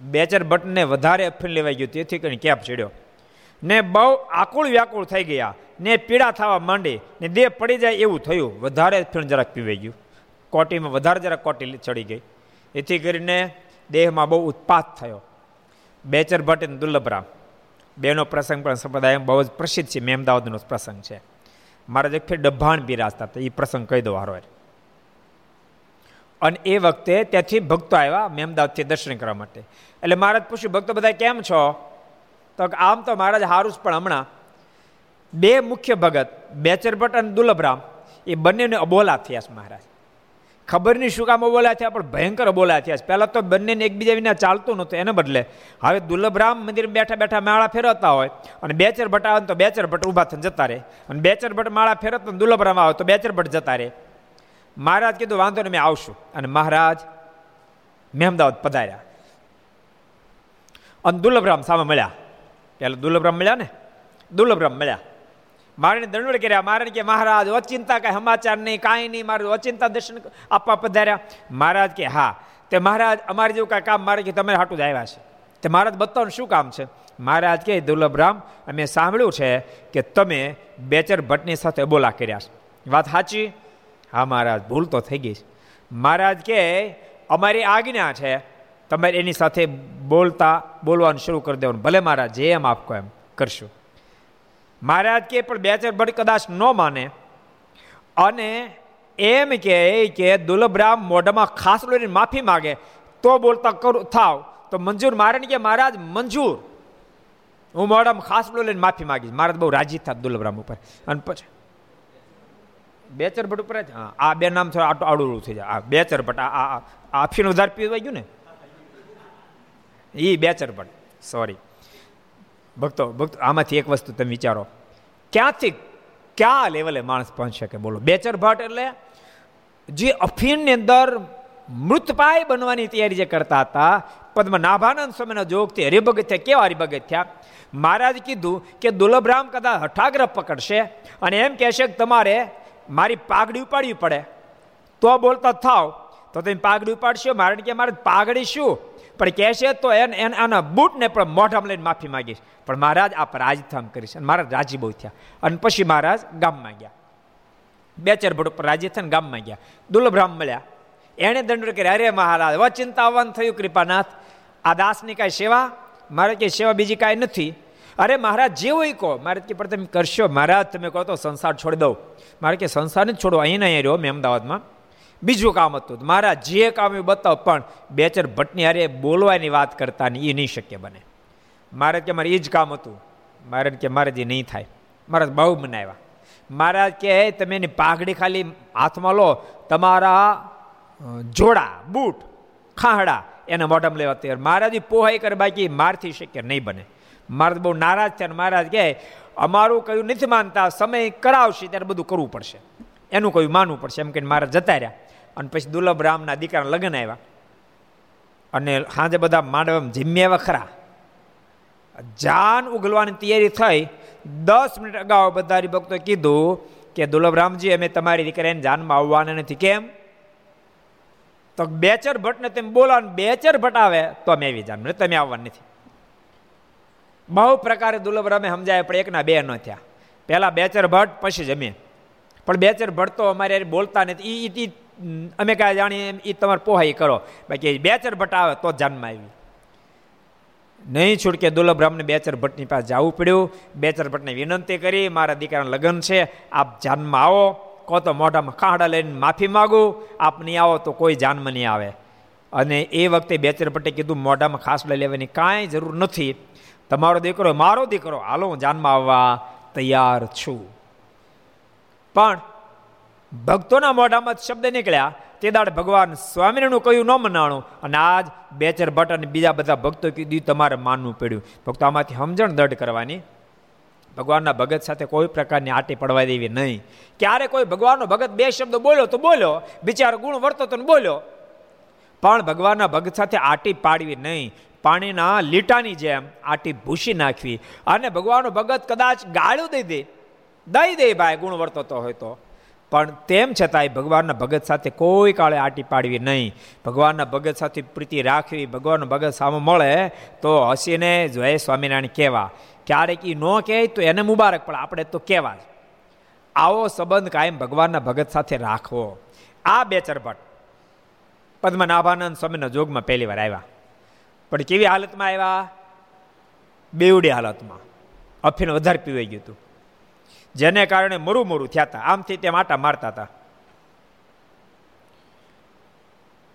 બેચર ભટ્ટને વધારે અફીણ લેવાઈ ગયું. તેથી કરીને કેપ ચડ્યો. ને બહુ આકુળ વ્યાકુળ થઈ ગયા. ને પીડા થવા માંડી. ને દેહ પડી જાય એવું થયું. વધારે અફીણ જરાક પીવાઈ ગયું. કોટીમાં વધારે જરાક કોટી ચડી ગઈ. એથી કરીને દેહમાં બહુ ઉત્પાત થયો. બેચર ભટ્ટ અને દુર્લભરામ. બેનો પ્રસંગ પણ સંપ્રદાય બહુ જ પ્રસિદ્ધ છે. મેમદાવાદનો પ્રસંગ છે. મારા એક ફેર ડભાણ બિરાજતા એ પ્રસંગ કહી દો હારો અને એ વખતે ત્યાંથી ભક્તો આવ્યા મેમદાવથી દર્શન કરવા માટે. એટલે મહારાજ પૂછ્યું, ભક્તો બધા કેમ છો? તો આમ તો મહારાજ હારું પણ હમણાં બે મુખ્ય ભગત બેચર ભટ્ટ અને દુલભરામ, એ બંનેને અબોલા થયા છે મહારાજ. ખબર નહીં શું કામ બોલ્યા થયા પણ ભયંકર બોલ્યા થયા પહેલાં તો બંનેને એકબીજા વિના ચાલતું નહોતું, એને બદલે. હવે દુર્લભરામ મંદિર બેઠા બેઠા માળા ફેરવતા હોય અને બેચર ભટ્ટ આવે તો બેચર ભટ્ટ ઊભા થઈને જતા રહે. અને બેચર ભટ્ટ માળા ફેરવતો દુર્લભરામ આવે તો બેચર ભટ્ટ જતા રહે. મહારાજ કીધું, વાંધો ને મેં આવશું. અને મહારાજ મેં અમદાવાદ પધાર્યા. અને દુર્લભરામ સામે મળ્યા. પહેલાં દુર્લભરામ મળ્યા ને? દુર્લભરામ મળ્યા. મારે દંડવડ કર્યા. મારે કે, મહારાજ અચિંતા કાંઈ સમાચાર નહીં, કાંઈ નહીં, મારે અચિંતા દર્શન આપવા પધાર્યા. મહારાજ કે, હા. તે મહારાજ, અમારે જેવું કાંઈ કામ મારે કે તમે હાટું જ આવ્યા છે. તે મહારાજ બતાવવાનું શું કામ છે? મહારાજ કે દુર્લભરામ અમે સાંભળ્યું છે કે તમે બેચર ભટ્ટની સાથે બોલા કર્યા છે. વાત સાચી? હા મહારાજ, ભૂલ તો થઈ ગઈ છે. મહારાજ કે, અમારી આજ્ઞા છે, તમારે એની સાથે બોલતા, બોલવાનું શરૂ કરી દેવાનું. ભલે મહારાજ, જે એમ આપકો એમ કરશું. મહારાજ કે, પણ બે ચાર ભટ્ટ કદાચ ન માને. અને એમ કે કે દુલભરામ મોઢામાં ખાસ લઈને માફી માગે. તો બોલતા કરું, થાવ. તો મંજૂર મારે કે, મહારાજ, મંજૂર. હું મોઢામાં ખાસ લઈને માફી માગીશ. મહારાજ બહુ રાજી થાત દુલભરામ ઉપર. અને પછી બેચર ભટ્ટ ઉપર જ, હા, આ બે નામ થોડા આટું આડું થઈ જાય. આ બેચર ભટ્ટ, આ આફીન ઉધાર પીવાઈ ગયું ને? એ બેચર ભટ્ટ. સોરી ભક્તો ભક્તો, આમાંથી એક વસ્તુ તમે વિચારો. ક્યાંથી, ક્યાં લેવલે માણસ પહોંચી શકે? બોલો. બેચર ભટ્ટ એટલે જે અફીણની અંદર મૃતપાય બનવાની તૈયારી જે કરતા હતા, પદ્મનાભાનંદ સ્વામીના જોગથી હરિભગત થયા. કેવા હરિભગત થયા? મહારાજ કીધું કે દુર્લભરામ કદાચ હઠાગ્રહ પકડશે અને એમ કહેશે કે તમારે મારી પાઘડી ઉપાડવી પડે. તો બોલતા થાવ. તો તમે પાઘડી ઉપાડશો? મારે કે, મારે પાઘડી શું? પણ કહેશે તો એને આના બૂટને પણ મોઢામાં લઈને માફી માગીશ. પણ મહારાજ આપ રાજધામ કરીશ. અને મહારાજ રાજી બહુ થયા. અને પછી મહારાજ ગામમાં ગયા. બે ચાર ભટ ઉપર રાજી થઈને ગામમાં ગયા. દુર્લભરામ મળ્યા. એણે દંડ કર્યા. અરે મહારાજ, હવે ચિંતાવાન થયું, કૃપાનાથ. આ દાસની કાંઈ સેવા? મારે કે સેવા બીજી કાંઈ નથી. અરે મહારાજ જેવું કહો. મારે કે પણ તમે કરશો. મહારાજ, તમે કહો તો સંસાર છોડી દઉં. મારે કે સંસાર નથી છોડો અહીં નહીં રહ્યો, મેં અમદાવાદમાં. બીજું કામ હતું. મારા જે કામ એ બતાવ, પણ બેચર ભટ્ટની હારે બોલવાની વાત કરતા ને એ નહીં શક્ય બને. મારે કે મારે એ જ કામ હતું. મારે કે મારે જે નહીં થાય. મારા બહુ મનાવ્યા મહારાજ કે તમે એની પાઘડી ખાલી હાથમાં લો. તમારા જોડા, બૂટ, ખાહડા એને મોઢામાં લેવા તૈયાર. મહારાજ પોહાઈ કરે બાકી મારથી શક્ય નહીં બને. મારે બહુ નારાજ થયા મહારાજ કહે અમારું કયું નથી માનતા. સમય કરાવશે ત્યારે બધું કરવું પડશે. એનું કયું માનવું પડશે? એમ કહીને મારા જતા રહ્યા. અને પછી દુર્લભ રામના દીકરાના લગ્ન આવ્યા. અને સાંજે બધા માંડવ જીમ્યા ખરા. જાન ઉગલવાની તૈયારી થઈ. દસ મિનિટ અગાઉ બધા ભક્તો કીધું કે દુર્લભરામજી અમે તમારી દીકરાને જાનમાં આવવાના નથી, કેમ? તો બેચર ભટ્ટને તેમ બોલાવો બેચર ભટ્ટ આવે, તો અમે આવી જાન તમે આવવાના નથી. બહુ પ્રકારે દુર્લભરામે સમજાય પણ એકના બે ન થયા. પહેલા બેચર ભટ્ટ, પછી જમે પણ બેચર ભટ્ટ તો અમારે બોલતા નથી. એ અમે કાંઈ જાણીએ એ તમારે પોહાઈ કરો. બાકી બેચર ભટ્ટ આવે તો જાનમાં આવી. નહીં છૂટકે દુર્લભ બ્રાહ્મણે બેચર ભટ્ટની પાસે જવું પડ્યું. બેચર ભટ્ટને વિનંતી કરી, મારા દીકરાના લગ્ન છે, આપ જાનમાં આવો. કહો તો મોઢામાં ખાડા લઈને માફી માગું. આપ નહીં આવો તો કોઈ જાનમાં નહીં આવે. અને એ વખતે બેચર ભટ્ટે કીધું, મોઢામાં ખાસ લઈ લેવાની કાંઈ જરૂર નથી. તમારો દીકરો, મારો દીકરો, હાલો હું જાનમાં આવવા તૈયાર છું. પણ ભક્તોના મોઢામાં શબ્દ નીકળ્યા. તે દાડ ભગવાન સ્વામિનારાયણનું કહ્યું ન મનાણું? અને આજ બેચર ભટ્ટ અને બીજા બધા ભક્તો કીધું તમારે માનવું પડ્યું. ભક્તો આમાંથી સમજણ દઢ કરવાની. ભગવાનના ભગત સાથે કોઈ પ્રકારની આટી પડવા દેવી નહીં. ક્યારે કોઈ ભગવાનનો ભગત બે શબ્દ બોલ્યો તો બોલ્યો બિચારો ગુણ વર્તો તો બોલ્યો. પણ ભગવાનના ભગત સાથે આટી પાડવી નહીં. પાણીના લીટાની જેમ આટી ભૂસી નાખવી. અને ભગવાનનો ભગત કદાચ ગાળ્યું દઈ દે. દઈ દે ભાઈ, ગુણ વર્તતો હોય તો. પણ તેમ છતાંય ભગવાનના ભગત સાથે કોઈ કાળે આટી પાડવી નહીં. ભગવાનના ભગત સાથે પ્રીતિ રાખવી ભગવાનનો ભગત સામે મળે તો હસીને જય સ્વામિનારાયણ કહેવા, ક્યારેક એ ન કહે તો એને મુબારક, પણ આપણે તો કહેવા જ. આવો સંબંધ કાયમ ભગવાનના ભગત સાથે રાખવો. આ બે ચરભટ પદ્મનાભાનંદ સ્વામીના જોગમાં પહેલી વાર આવ્યા. પણ કેવી હાલતમાં આવ્યા? બેવડી હાલતમાં. અફીણ વધારે પીવાઈ ગયું હતું. જેને કારણે મરું મરું થયા હતા આમથી તેમ આટા મારતા હતા.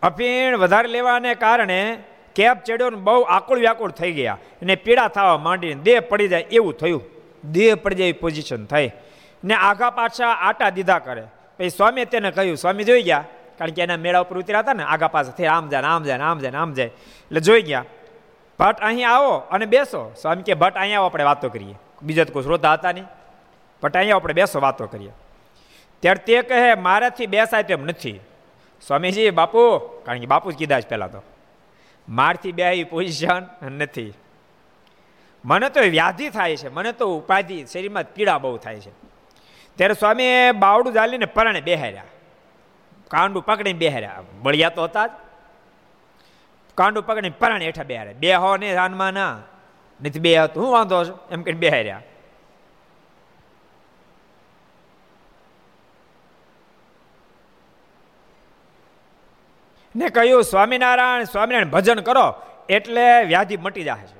અફીણ વધારે લેવાને કારણે કેપ ચડ્યો ને બહુ આકુળ વ્યાકુળ થઈ ગયા અને પીડા થવા માંડીને દેહ પડી જાય એવું થયું. દેહ પડી જાય પોઝિશન થઈ. ને આઘા પાછા આટા દીધા કરે. પછી સ્વામીએ તેને કહ્યું, સ્વામી જોઈ ગયા? કારણ કે એના મેળા ઉપર ઉતર્યા હતા ને, આગા પાછા થઈ આમ જાય આમ જાય આમ જાય આમ જાય. એટલે જોઈ ગયા. ભટ્ટ, અહીં આવો અને બેસો. સ્વામી કે, ભટ્ટ અહીંયા આવો, આપણે વાતો કરીએ. બીજા કોઈ શ્રોતા હતા નહીં. ભટ્ટ અહીંયા આપણે બેસો વાતો કરીએ. ત્યારે તે કહે, મારાથી બેસાય તેમ નથી. સ્વામીજી, બાપુ, કારણ કે બાપુ જ કીધા જ પહેલાં તો. મારથી બે પોઝિશન નથી. મને તો વ્યાધિ થાય છે, મને તો ઉપાધિ, શરીરમાં પીડા બહુ થાય છે. ત્યારે સ્વામીએ બાવડું ઝાલીને પરણે બેહાર્યા. કાંડું પકડીને બેહાર્યા. બળિયા તો હતા જ. કાંડું પકડીને પરાણે હેઠા બેહાર્યા. બે હો ને રાનમાં ના. નથી બે હતું હું વાંધો છું? એમ કહીને બેહાર્યા. ને કહ્યું, સ્વામિનારાયણ સ્વામિનારાયણ, ભજન કરો. એટલે વ્યાધિ મટી જશે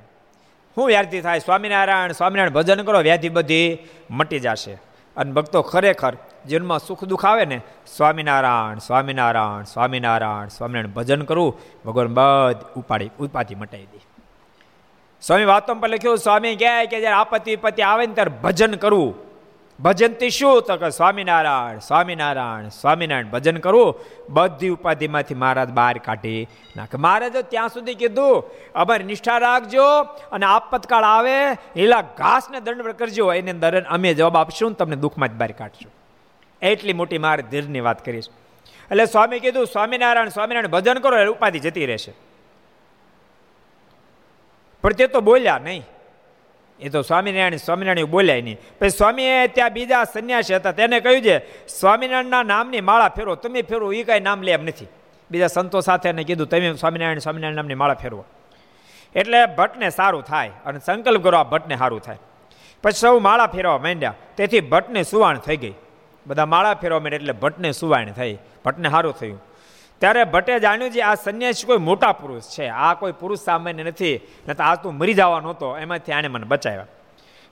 શું વ્યાધિ થાય? સ્વામિનારાયણ સ્વામિનારાયણ, ભજન કરો. વ્યાધિ બધી મટી જશે. અને ભક્તો ખરેખર જીવનમાં સુખ દુઃખ આવે ને, સ્વામિનારાયણ સ્વામિનારાયણ સ્વામિનારાયણ સ્વામિનારાયણ, ભજન કરવું ભગવાન બધ ઉપાડી, ઉપાધિ મટાવી દે. સ્વામી વાતો પર લખ્યું, સ્વામી કહે કે જ્યારે આપત્તિ વિપત્તિ આવે ને ત્યારે ભજન કરવું ભજનથી શું તો કે સ્વામિનારાયણ સ્વામિનારાયણ સ્વામિનારાયણ ભજન કરવું બધી ઉપાધિમાંથી મહારાજ બહાર કાઢી નાખે. મહારાજે ત્યાં સુધી કીધું, અમારે નિષ્ઠા રાખજો અને આપતકાળ આવે, લીલા ઘાસને દંડ કરજો, એની અંદર અમે જવાબ આપશું તમને દુઃખમાં જ બહાર કાઢશું. એટલી મોટી મારે ધીરની વાત કરીશ એટલે સ્વામી કીધું, સ્વામિનારાયણ સ્વામિનારાયણ ભજન કરો ઉપાધિ જતી રહેશે. પણ તે તો બોલ્યા નહીં. એ તો સ્વામિનારાયણ સ્વામિનારાયણ બોલ્યા નહીં. પછી સ્વામીએ ત્યાં બીજા સંન્યાસી હતા, તેને કહ્યું છે, સ્વામિનારાયણના નામની માળા ફેરવો, તમે ફેરવો એ કાંઈ નામ લે એમ નથી. બીજા સંતો સાથે એને કીધું, તમે સ્વામિનારાયણ સ્વામિનારાયણ નામની માળા ફેરવો. એટલે ભટ્ટને સારું થાય અને સંકલ્પ કરો, આ ભટ્ટને સારું થાય. પછી સૌ માળા ફેરવા માંડ્યા. તેથી ભટ્ટને સુવાણ થઈ ગઈ. બધા માળા ફેરવા માંડ્યા એટલે ભટ્ટને સુવાણ થઈ. ભટ્ટને સારું થયું. ત્યારે ભટ્ટે જાણ્યું છે આ સંન્યાસી કોઈ મોટા પુરુષ છે. આ કોઈ પુરુષ સામાન્ય નથી. ને તો આ તું મરી જવાનો હતો. એમાંથી આને મને બચાવ્યા.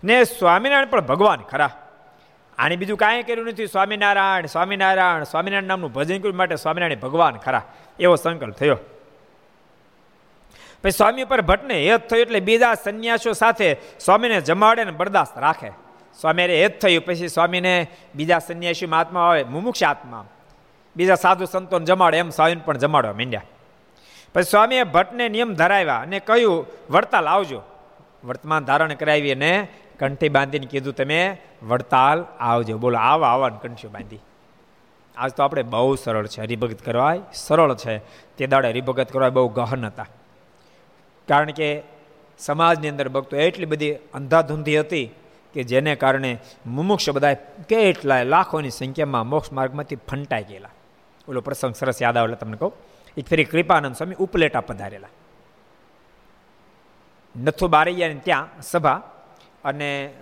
ને સ્વામિનારાયણ પણ ભગવાન ખરા. આને બીજું કાંઈ કર્યું નથી. સ્વામિનારાયણ સ્વામિનારાયણ સ્વામિનારાયણ નામનું ભજન કર્યું માટે સ્વામિનારાયણ ભગવાન ખરા. એવો સંકલ્પ થયો. પછી સ્વામી પર ભટ્ટને હેત થયું એટલે બીજા સંન્યાસીઓ સાથે સ્વામીને જમાડે ને બરદાસ્ત રાખે. સ્વામીને હેત થયું. પછી સ્વામીને બીજા સંન્યાસી આત્મા આવે મુમુક્ષ આત્મા. બીજા સાધુ સંતોને જમાડે, એમ સ્વામીને પણ જમાડવા માંડ્યા. પછી સ્વામીએ ભટ્ટને નિયમ ધરાવ્યા અને કહ્યું, વડતાલ આવજો. વર્તમાન ધારણ કરાવી અને કંઠી બાંધીને કીધું, તમે વડતાલ આવજો. બોલો, આવા આવવાનું કંઠીઓ બાંધી. આજ તો આપણે બહુ સરળ છે, હરિભગત કરવા સરળ છે. તે દાડે હરિભગત કરવા બહુ ગહન હતા. કારણ કે સમાજની અંદર ભક્તો એટલી બધી અંધાધૂંધી હતી કે જેને કારણે મુમુક્ષ બધા કેટલાય લાખોની સંખ્યામાં મોક્ષ માર્ગમાંથી ફંટાઈ ગયેલા. ઓલો પ્રસંગ સરસ યાદ આવે તમને કહું. એક ફરી કૃપાનંદ સ્વામી ઉપલેટા પધારેલા. નથુ બારૈયાની ત્યાં સભા અને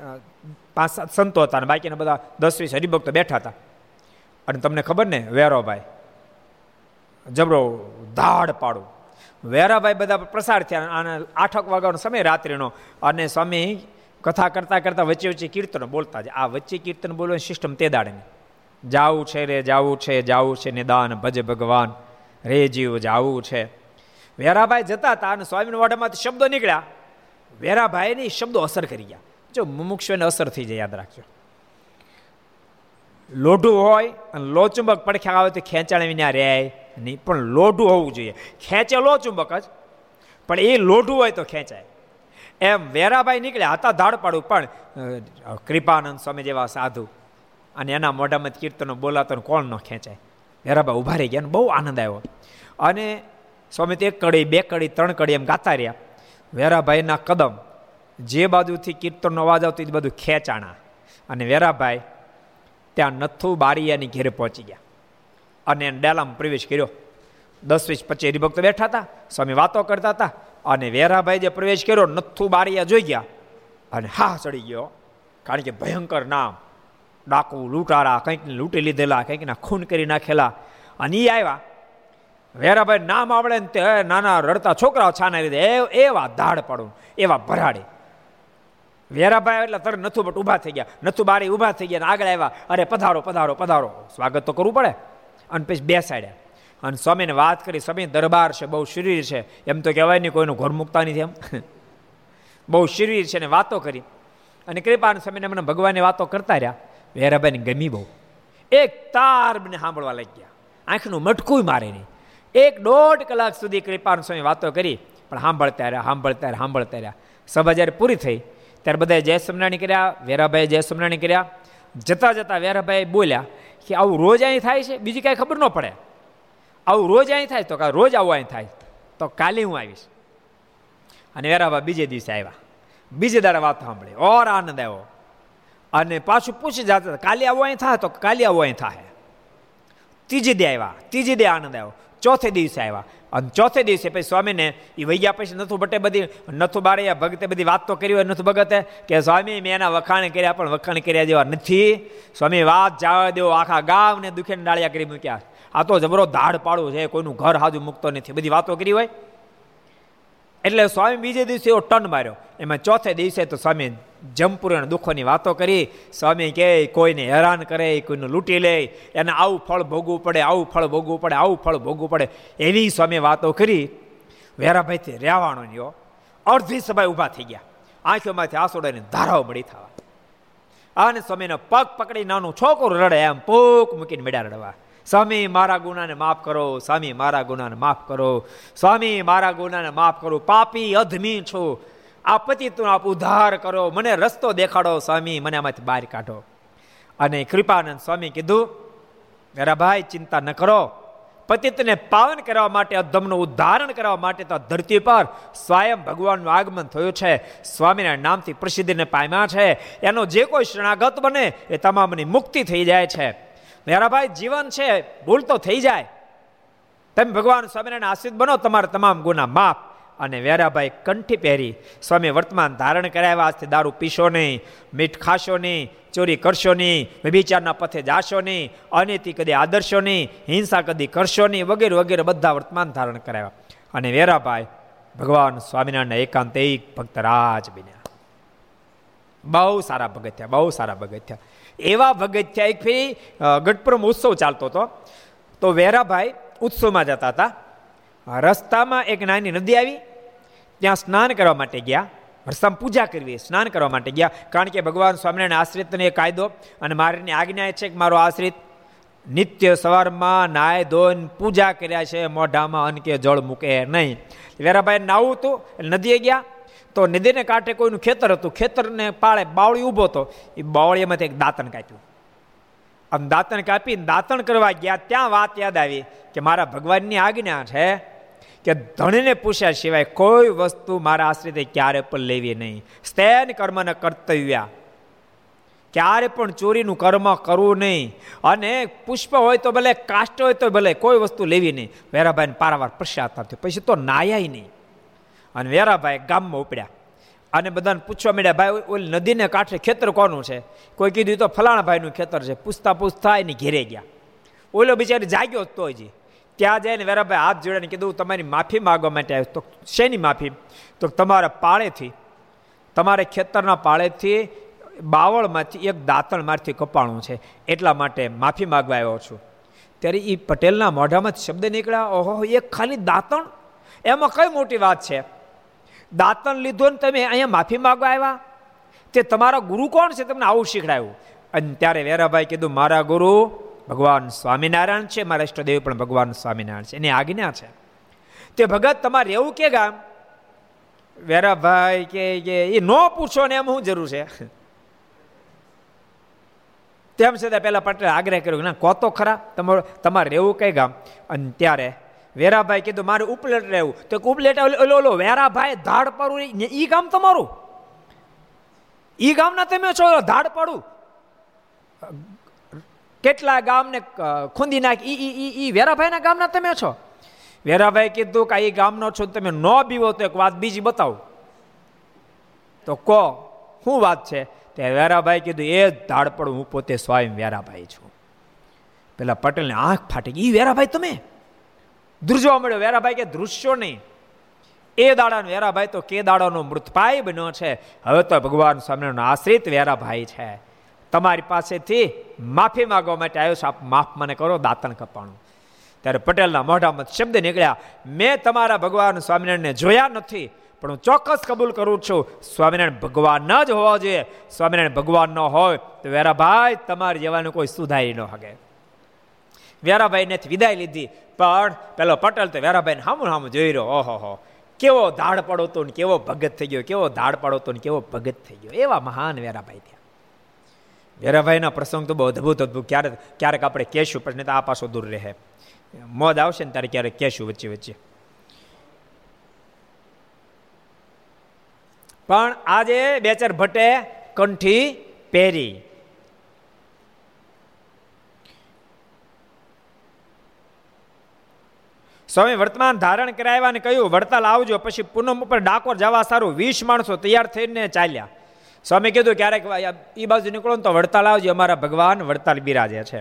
પાંચ સાત સંતો હતા અને બાકીના બધા દસ વીસ હરિભક્તો બેઠા હતા. અને તમને ખબર ને, વેરોભાઈ, જબરો ધાડ પાડું. વેરાભાઈ બધા પ્રસાર થયા અને આઠક વાગ્યાનો સમય રાત્રિનો અને સ્વામી કથા કરતા કરતા વચ્ચે વચ્ચે કીર્તનો બોલતા જ. આ વચ્ચે કીર્તન બોલવાની સિસ્ટમ તે દાડેની જાવું છે રે જાવું છે જાવું છે નિદાન, ભજ ભગવાન. રે જીવ જાવું છે. વેરાભાઈ જતા હતા અને સ્વામીના વાડામાંથી શબ્દો નીકળ્યા. વેરાભાઈની શબ્દો અસર કરી ગયા. જો મુમુક્ષુને અસર થઈ જાય, યાદ રાખજો. લોઢું હોય અને લોચુંબક પડખ્યા આવે તો ખેંચાણ વિના રહે નહીં. પણ લોઢું હોવું જોઈએ. ખેંચે લોચુંબક જ, પણ એ લોઢું હોય તો ખેંચાય. એમ વેરાભાઈ નીકળ્યા. હતા ધાડ પાડું પણ કૃપાનંદ સ્વામી જેવા સાધુ અને એના મોઢામાં કીર્તનો બોલાતો કોણ ન ખેંચાય. વેરાભાઈ ઊભા રહી ગયા બહુ આનંદ આવ્યો. અને સ્વામી તો એક કડી, બે કડી, ત્રણ કડી એમ ગાતા રહ્યા. વેરાભાઈના કદમ, જે બાજુથી કીર્તનનો અવાજ આવતો એ બધું ખેંચાણા. અને વેરાભાઈ ત્યાં નથુ બારીયાની ઘેરે પહોંચી ગયા. અને ડેલામાં પ્રવેશ કર્યો. દસ વીસ પચીસ હરિભક્તો બેઠા હતા. સ્વામી વાતો કરતા હતા. અને વેરાભાઈ જે પ્રવેશ કર્યો, નથુ બારીયા જોઈ ગયા. અને હા ચડી ગયો. કારણ કે ભયંકર નામ. ડાકુ લૂંટારા, કંઈક લૂંટી લીધેલા, કંઈકના ખૂન કરી નાખેલા. અને એ આવ્યા. વેરાભાઈ, નામ આવડે ને તે નાના રડતા છોકરાઓ છાના લીધે. એવા ધાડ પડો, એવા ભરાડે. વેરાભાઈ એટલે તરત નથુ બટ ઊભા થઈ ગયા. નથુ બારી ઊભા થઈ ગયા આગળ આવ્યા. અરે, પધારો પધારો પધારો. સ્વાગત તો કરવું પડે. અને પછી બેસાડ્યા. અને સ્વામીને વાત કરી, સ્વામી, દરબાર છે, બહુ શરીર છે. એમ તો કહેવાય નહીં, કોઈનું ઘર મૂકતા નથી એમ. બહુ શરીર છે ને વાતો કરી. અને કૃપાન સ્વામીને મને ભગવાનની વાતો કરતા રહ્યા. વેરાભાઈને ગમી બહુ. એક તાર મને સાંભળવા લાગ્યા. ગયા આંખનું મટકું મારે નહીં. એક દોઢ કલાક સુધી કૃપાન સ્વામી વાતો કરી, પણ સાંભળતા રહ્યા સાંભળતા રહ્યા સાંભળતા રહ્યા. સભા જ્યારે પૂરી થઈ, ત્યારે બધાએ જય સમરાણી કર્યા વેરાભાઈ જય સમરાણી કર્યા. જતા જતા વેરાભાઈ બોલ્યા કે આવું રોજ અહીં થાય છે? બીજી કાંઈ ખબર ન પડે. આવું રોજ અહીં થાય તો રોજ આવું અહીં થાય તો કાલે હું આવીશ. અને વેરાભાઈ બીજે દિવસે આવ્યા. બીજે દાડે વાત સાંભળી. ઓર આનંદ આવ્યો. અને પાછું પૂછી જતા કાલે આવો અહીં થાય તો કાલે આવો અહીં થાય ત્રીજી દે આવ્યા, ત્રીજી દે આનંદ આવ્યો, ચોથે દિવસે આવ્યા. અને ચોથે દિવસે પછી સ્વામીને એ વૈયા પછી નથું બટે બધી, નથું બારે ભગતે બધી વાત તો કરી હોય નથું ભગતે કે સ્વામી મેં એના વખાણ કર્યા પણ વખાણ કર્યા જેવા નથી. સ્વામી વાત જાવા દેવો આખા ગામને દુખે ડાળિયા કરી મૂક્યા. આ તો જબરો ધાડ પાડવું છે, કોઈનું ઘર હાજુ મૂકતો નથી. બધી વાતો કરી હોય. એટલે સ્વામી બીજે દિવસે એવો ટન માર્યો. એમાં ચોથે દિવસે તો સ્વામી જમપુરાના દુઃખોની વાતો કરી, સ્વામી કહે કોઈને હેરાન કરે, કોઈને લૂંટી લે, એને આવું ફળ ભોગવું પડે, આવું ફળ ભોગવું પડે, આવું ફળ ભોગવું પડે. એવી સ્વામી વાતો કરી, વેરાભાઈથી રહેવાનો યો અડધી સમય ઊભા થઈ ગયા. આંખોમાંથી આસોડાની ધારાઓ મળી થવા. અને સ્વામીનો પગ પકડી નાનું છોકરું રડે, એમ પોક મૂકીને મેળા રડવા. સ્વામી, મારા ગુનાને માફ કરો, સ્વામી, મારા ગુનાને માફ કરો, સ્વામી, મારા ગુનાને માફ કરો, પાપી અધમી છું આ પતિ તું આપ ઉદ્ધાર કરો. મને રસ્તો દેખાડો સ્વામી, મને આમાંથી બહાર કાઢો. અને કૃપાનંદ સ્વામી કીધું મેરા ભાઈ, ચિંતા ન કરો. પતિતને પાવન કરવા માટે, અધમનું ઉદ્ધારણ કરવા માટે તો ધરતી પર સ્વયં ભગવાનનું આગમન થયું છે. સ્વામીના નામથી પ્રસિદ્ધિને પામ્યા છે. એનો જે કોઈ શરણાગત બને, એ તમામની મુક્તિ થઈ જાય છે. મેરા ભાઈ, જીવન છે, ભૂલ તો થઈ જાય. તમે ભગવાન સ્વામિનારાયણ આશીર્વાદ બનો, તમારા તમામ ગુના માફ અને વેરાભાઈ કંઠી પહેરી સ્વામી વર્તમાન ધારણ કરાવ્યા. આજથી દારૂ પીશો નહીં, મીઠ ખાશો નહીં, ચોરી કરશો નહીં વિભિચારના પથે જાશો નહીં, અનિતિ કદી આદર્શો નહીં, હિંસા કદી કરશો નહીં, વગેરે વગેરે બધા વર્તમાન ધારણ કરાવ્યા. અને વેરાભાઈ ભગવાન સ્વામિનારાયણ એકાંત એક ભક્ત રાજ બન્યા. બહુ સારા ભગત બહુ સારા ભગત એવા ભગત એક ફી ગઢપુરમ ઉત્સવ ચાલતો હતો. તો વેરાભાઈ ઉત્સવમાં જતા હતા. રસ્તામાં એક નાની નદી આવી. ત્યાં સ્નાન કરવા માટે ગયા. રસ્તામાં પૂજા કરવી. સ્નાન કરવા માટે ગયા. કારણ કે ભગવાન સ્વામિનારાયણ આશ્રિતને એ કાયદો અને મારીની આજ્ઞા છે કે મારો આશ્રિત નિત્ય સવારમાં નાય ધોન પૂજા કર્યા છે. મોઢામાં અન કે જળ મૂકે નહીં. વેરાભાઈ નાવું હતું નદીએ ગયા. તો નદીને કાંઠે કોઈનું ખેતર હતું. ખેતરને પાળે બાવળી ઊભો હતો. એ બાવળીમાંથી એક દાંતણ કાપ્યું. આમ દાંતણ કાપી દાંતણ કરવા ગયા. ત્યાં વાત યાદ આવી કે મારા ભગવાનની આજ્ઞા છે કે ધણીને પૂછ્યા સિવાય કોઈ વસ્તુ મારા આશ્રિતે ક્યારે પણ લેવી નહીં. સ્તેન કર્મને કર્તવ્યા. ક્યારે પણ ચોરીનું કર્મ કરવું નહીં. અને પુષ્પ હોય તો ભલે, કાષ્ટ હોય તો ભલે, કોઈ વસ્તુ લેવી નહીં. વેરાભાઈને પારાવાર પશ્ચાતાપ થયો પછી તો નાયા નહીં. અને વેરાભાઈ ગામમાં ઉપડ્યા. અને બધાને પૂછવા મળ્યા ભાઈ, ઓલી નદીને કાંઠે ખેતર કોનું છે? કોઈ કીધું તો ફલાણા ભાઈનું ખેતર છે. પૂછતા પૂછતા એની ઘેરે ગયા. ઓલો બિચારી જાગ્યો તો જ. ત્યાં જઈને વેરાભાઈ હાથ જોડીને કીધું તમારી માફી માગવા માટે આવ્યો. તો શેની માફી? તો તમારા પાળેથી, તમારે ખેતરના પાળેથી બાવળમાંથી એક દાંતણ મારથી કપાણું છે, એટલા માટે માફી માગવા આવ્યો છું. ત્યારે એ પટેલના મોઢામાં શબ્દ નીકળ્યા, ઓહો એક ખાલી દાંતણ? એમાં કઈ મોટી વાત છે? દાંતણ લીધો ને તમે અહીંયા માફી માગવા આવ્યા? તે તમારા ગુરુ કોણ છે? તમને આવું શીખડાયું. અને ત્યારે વેરાભાઈ કીધું, મારા ગુરુ ભગવાન સ્વામિનારાયણ છે, મારા ઇષ્ટદેવ પણ ભગવાન સ્વામિનારાયણ છે. એની આજ્ઞા છે. તે ભગત તમારે એવું કે ગામ વેરાભાઈ, કે એ ન પૂછો ને એમ શું જરૂર છે. તેમ છતાં પહેલાં પટેલ આગ્રહ કર્યો ના કહો તો ખરા, તમારો, તમારે રહેવું કઈ ગામ અને ત્યારે વેરાભાઈ કીધું, મારે ઉપલેટ રહેવું. તો ઉપલેટ ઓલો ઓલો વેરાભાઈ, ધાડ પડું એ ગામ તમારું? ઈ ગામના તમે છો, ધાડ પડું? કેટલા ગામને ખૂંદી નાખ, ઈ ઈ ઈ વેરાભાઈના ગામના તમે છો? વેરાભાઈ કીધું કે એ ગામનો છો, તમે ન બીવો તો એક વાત બીજી બતાવો. તો કહો, શું વાત છે? તે વેરાભાઈ કીધું, એ જ ધાડપડ હું પોતે સ્વયં વેરાભાઈ છું. પેલા પટેલને આંખ ફાટી ગઈ વેરાભાઈ તમે? ધ્રુજવા મળ્યો. વેરાભાઈ કે, ધ્રુજશો નહીં. એ દાડાનો વેરાભાઈ તો કે દાડાનો મૃતપાય બન્યો છે. હવે તો ભગવાન સ્વામિનારાયણ આશ્રિત વેરાભાઈ છે. તમારી પાસેથી માફી માગવા માટે આવ્યો છું. આપ માફ મને કરો, દાંતણ કપાણું. ત્યારે પટેલના મોઢામાં શબ્દ નીકળ્યા. મેં તમારા ભગવાન સ્વામિનારાયણને જોયા નથી, પણ હું ચોક્કસ કબૂલ કરું છું. સ્વામિનારાયણ ભગવાન જ હોવા જોઈએ. સ્વામિનારાયણ ભગવાન ન હોય તો વેરાભાઈ તમારે જેવાનું કોઈ સુધારી ન હગે વેરાભાઈને વિદાય લીધી. પણ પેલો પટેલ તો વેરાભાઈને હામું હામું જોઈ રહ્યો. ઓહો હો. કેવો ધાડ પડો તો ને કેવો ભગત થઈ ગયો. કેવો ધાડ પડો તો ને કેવો ભગત થઈ ગયો. એવા મહાન વેરાભાઈ ત્યાં વેરાભાઈના પ્રસંગ તો બહુ અદભુત અદભુત. ક્યારેક ક્યારેક આપણે કહેશું, પણ આ પાછો દૂર રહે. મોદ આવશે ને ત્યારે ક્યારેક કહેશું વચ્ચે વચ્ચે. પણ આજે બેચર ભટ્ટે કંઠી પહેરી. સ્વામી વર્તમાન ધારણ કરાવ્યા અને કહ્યું, વડતાલ આવજો, પછી પૂનમ ઉપર ડાકોર જવા સારું. વીસ માણસો તૈયાર થઈને ચાલ્યા. સ્વામી કીધું, ક્યારેક એ બાજુ નીકળો તો વડતાલ આવજો, અમારા ભગવાન વડતાલ બિરાજે છે.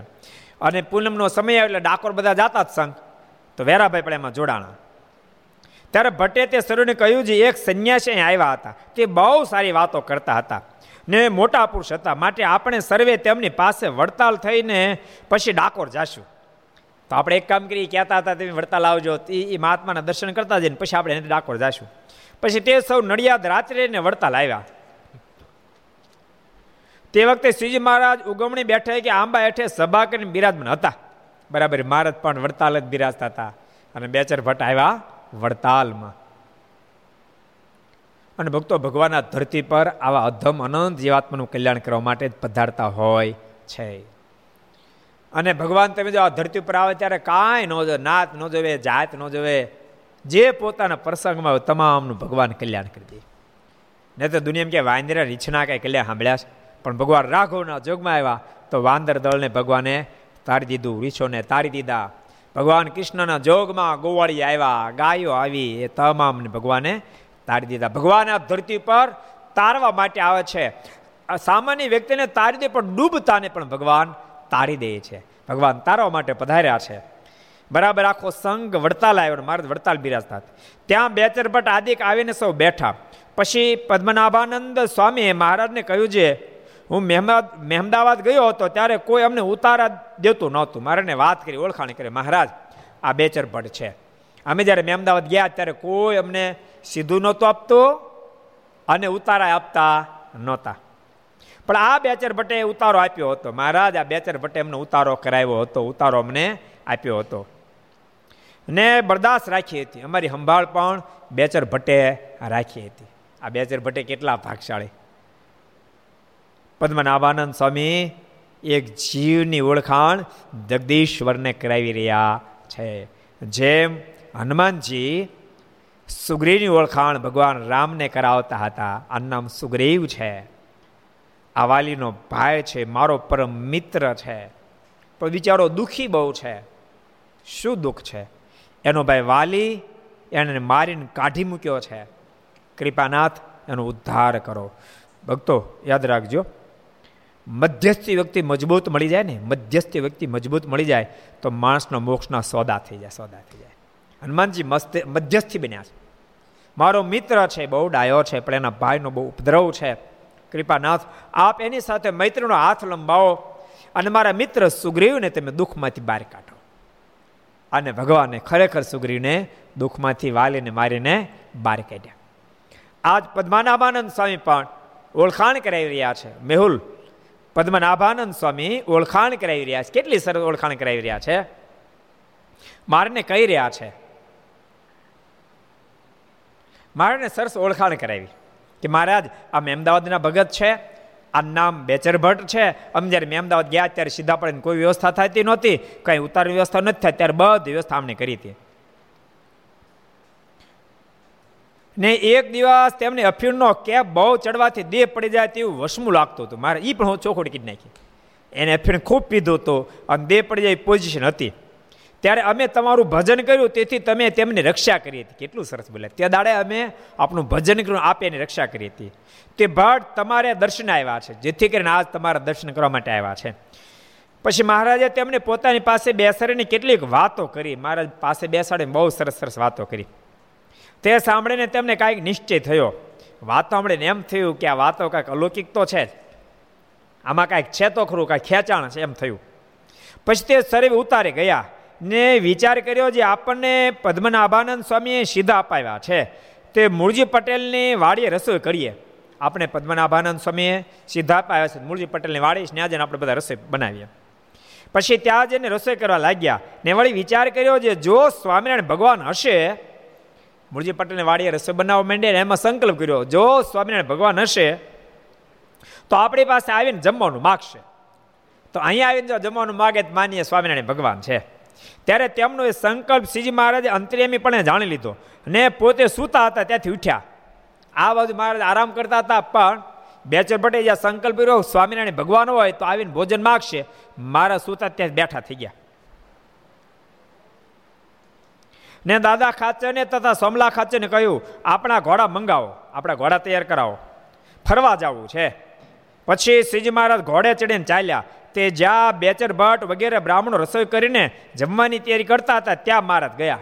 અને પૂનમનો સમય આવે એટલે ડાકોર બધા જાતા જ સંઘ તો વેરાભાઈ પણ એમાં જોડાણા. ત્યારે ભટ્ટે તે સરુને કહ્યું છે એક સંન્યાસી અહીં આવ્યા હતા, તે બહુ સારી વાતો કરતા હતા ને મોટા પુરુષ હતા, માટે આપણે સર્વે તેમની પાસે વડતાલ થઈને પછી ડાકોર જાશું. તો આપણે એક કામ કરી કહેતા હતા, તમે વડતાલ આવજો. એ મહાત્માના દર્શન કરતા જઈને પછી આપણે એને ડાકોર જાશું. પછી તે સૌ નડિયાદ રાત્રે ને વડતાલ આવ્યા. તે વખતે શ્રીજી મહારાજ ઉગમણી બેઠે કે આંબા હેઠે સભા કરીને બિરાજમાન હતા. બરાબર મહારાજ પણ વડતાલ જ બિરાજતા હતા. અને બેચર ભટ્ટ આવ્યા વડતાલમાં. અને ભક્તો ભગવાનના ધરતી પર આવા અધમ અનંત જીવાત્માનું કલ્યાણ કરવા માટે જ પધારતા હોય છે. અને ભગવાન તમે જો આ ધરતી ઉપર આવે ત્યારે કાંઈ ન જોવે, નાત ન જોવે, જાત ન જોવે, જે પોતાના પ્રસંગમાં તમામનું ભગવાન કલ્યાણ કરી દે. નહીં તો દુનિયામાં કે વાંદરા રીછના કાંઈ કલ્યાણ સાંભળ્યા પણ ભગવાન રાઘવના જોગમાં આવ્યા, તો વાંદર દળને ભગવાને તારી દીધું રીછોને તારી દીધા. ભગવાન કૃષ્ણના જોગમાં ગોવાળી આવ્યા, ગાયો આવી, એ તમામને ભગવાને તારી દીધા. ભગવાન આ ધરતી પર તારવા માટે આવે છે. સામાન્ય વ્યક્તિને તારી દે પણ ડૂબતાને પણ ભગવાન તારી દે છે. ભગવાન તારવા માટે પધાર્યા છે. બરાબર આખો સંઘ વડતાલ આવ્યો મારે વડતાલ બિરાજતા. ત્યાં બેચર ભટ્ટ આદિક આવીને સૌ બેઠા. પછી પદ્મનાભાનંદ સ્વામીએ મહારાજને કહ્યું છે હું મહેમદ, મહેમદાવાદ ગયો હતો ત્યારે કોઈ અમને ઉતારા દેતું નહોતું. મારે વાત કરી, ઓળખાણ કરી, મહારાજ, આ બેચર ભટ્ટ છે. અમે જ્યારે મહેમદાવાદ ગયા ત્યારે કોઈ અમને સીધું નહોતું આપતું અને ઉતારા આપતા નહોતા. પણ આ બેચર ભટ્ટે ઉતારો આપ્યો હતો. મહારાજ, આ બેચર ભટ્ટે અમને ઉતારો કરાવ્યો હતો, ઉતારો અમને આપ્યો હતો. ને બરદાસ્ત રાખી હતી. અમારી સંભાળ પણ બેચર ભટ્ટે રાખી હતી. આ બેચર ભટ્ટે કેટલા ભાગશાળી. પદ્મનાભાનંદ સ્વામી એક જીવની ઓળખાણ જગદીશ્વરને કરાવી રહ્યા છે. જેમ હનુમાનજી સુગ્રીવની ઓળખાણ ભગવાન રામને કરાવતા હતા આ નામ સુગ્રીવ છે. આ વાલીનો ભાઈ છે, મારો પરમ મિત્ર છે. પણ બિચારો દુઃખી બહુ છે. શું દુઃખ છે? એનો ભાઈ વાલી એને મારીને કાઢી મૂક્યો છે. કૃપાનાથ એનો ઉદ્ધાર કરો. ભક્તો, યાદ રાખજો. મધ્યસ્થી વ્યક્તિ મજબૂત મળી જાય ને, મધ્યસ્થી વ્યક્તિ મજબૂત મળી જાય, તો માણસનો મોક્ષના સોદા થઈ જાય, સોદા થઈ જાય. હનુમાનજી મસ્ત મધ્યસ્થી બન્યા છે. મારો મિત્ર છે, બહુ ડાયો છે, પણ એના ભાઈનો બહુ ઉપદ્રવ છે. કૃપાનાથ, આપ એની સાથે મૈત્રીનો હાથ લંબાવો અને મારા મિત્ર સુગ્રીવને તમે દુઃખમાંથી બહાર કાઢો. અને ભગવાને ખરેખર સુગ્રીવને દુઃખમાંથી વાલીને મારીને બહાર કાઢ્યા. આજ પદ્માનાબાનંદ સ્વામી પણ ઓળખાણ કરાવી રહ્યા છે. મેહુલ પદ્મનાભાનંદ સ્વામી ઓળખાણ કરાવી રહ્યા છે. કેટલી સરસ ઓળખાણ કરાવી રહ્યા છે? મારને કહી રહ્યા છે. મારને સરસ ઓળખાણ કરાવી કે મહારાજ આ અમદાવાદના ભગત છે આ નામ બેચર ભટ્ટ છે. અમે જ્યારે અમદાવાદ ગયા ત્યારે સીધા પડે કોઈ વ્યવસ્થા થતી નહોતી, કંઈ ઉતાર વ્યવસ્થા નથી થાય, ત્યારે બધી વ્યવસ્થા અમને કરી હતી. ને એક દિવસ તેમને અફીણનો કેપ બહુ ચડવાથી દેહ પડી જાય તેવું વસમું લાગતું હતું. મારે એ પણ હું ચોખોડી કીધી નાખી. એને અફીણ ખૂબ પીધું હતું અને દેહ પડી જાય પોઝિશન હતી. ત્યારે અમે તમારું ભજન કર્યું, તેથી તમે તેમની રક્ષા કરી હતી. કેટલું સરસ બોલ્યા તે દાડે અમે આપણું ભજન કર્યું, આપે એની રક્ષા કરી હતી. તે ભટ્ટ તમારે દર્શન આવ્યા છે, જેથી કરીને આજ તમારા દર્શન કરવા માટે આવ્યા છે. પછી મહારાજે તેમને પોતાની પાસે બેસાડીને કેટલીક વાતો કરી. મહારાજ પાસે બેસાડીને બહુ સરસ સરસ વાતો કરી. તે સાંભળીને તેમને કાંઈક નિશ્ચય થયો. વાત સાંભળીને એમ થયું કે આ વાતો કાંઈક અલૌકિક તો છે આમાં કાંઈક છે તો ખરું, કાંઈક ખેંચાણ છે એમ થયું. પછી તે શરીર ઉતારી ગયા ને વિચાર કર્યો જે આપણને પદ્મનાભાનંદ સ્વામીએ સીધા અપાવ્યા છે. તે મૂળજી પટેલની વાડીએ રસોઈ કરીએ. આપણે પદ્મનાભાનંદ સ્વામીએ સીધા અપાવ્યા છે. મૂળજી પટેલની વાડી ત્યાં જઈને આપણે બધા રસોઈ બનાવીએ. પછી ત્યાં જઈને રસોઈ કરવા લાગ્યા ને વળી વિચાર કર્યો જે જો સ્વામિનારાયણ ભગવાન હશે મૂળજી પટેલને વાડીએ રસોઈ બનાવવા માંડ્યા એમાં સંકલ્પ કર્યો, જો સ્વામિનારાયણ ભગવાન હશે, તો આપણી પાસે આવીને જમવાનું માગશે. તો અહીંયા આવીને જો જમવાનું માગે તો માનીએ સ્વામિનારાયણ ભગવાન છે. ત્યારે તેમનો એ સંકલ્પ શ્રીજી મહારાજે અંતરેમી પણ જાણી લીધો ને પોતે સૂતા હતા, ત્યાંથી ઉઠ્યા. આ બાજુ મહારાજ આરામ કરતા હતા, પણ બેચર ભટ્ટે જ્યાં સંકલ્પ કર્યો, સ્વામિનારાયણ ભગવાન હોય તો આવીને ભોજન માગશે. મારા સૂતા ત્યાં બેઠા થઈ ગયા. ને દાદા ખાચરને તથા સોમલા ખાચરને કહ્યું, આપણા ઘોડા મંગાવો, આપણા ઘોડા તૈયાર કરાવો. ફરવા જવું છે. પછી શ્રીજી મહારાજ ઘોડે ચડીને ચાલ્યા. તે જ્યાં બેચર ભટ્ટ વગેરે બ્રાહ્મણો રસોઈ કરીને જમવાની તૈયારી કરતા હતા, ત્યાં મહારાજ ગયા.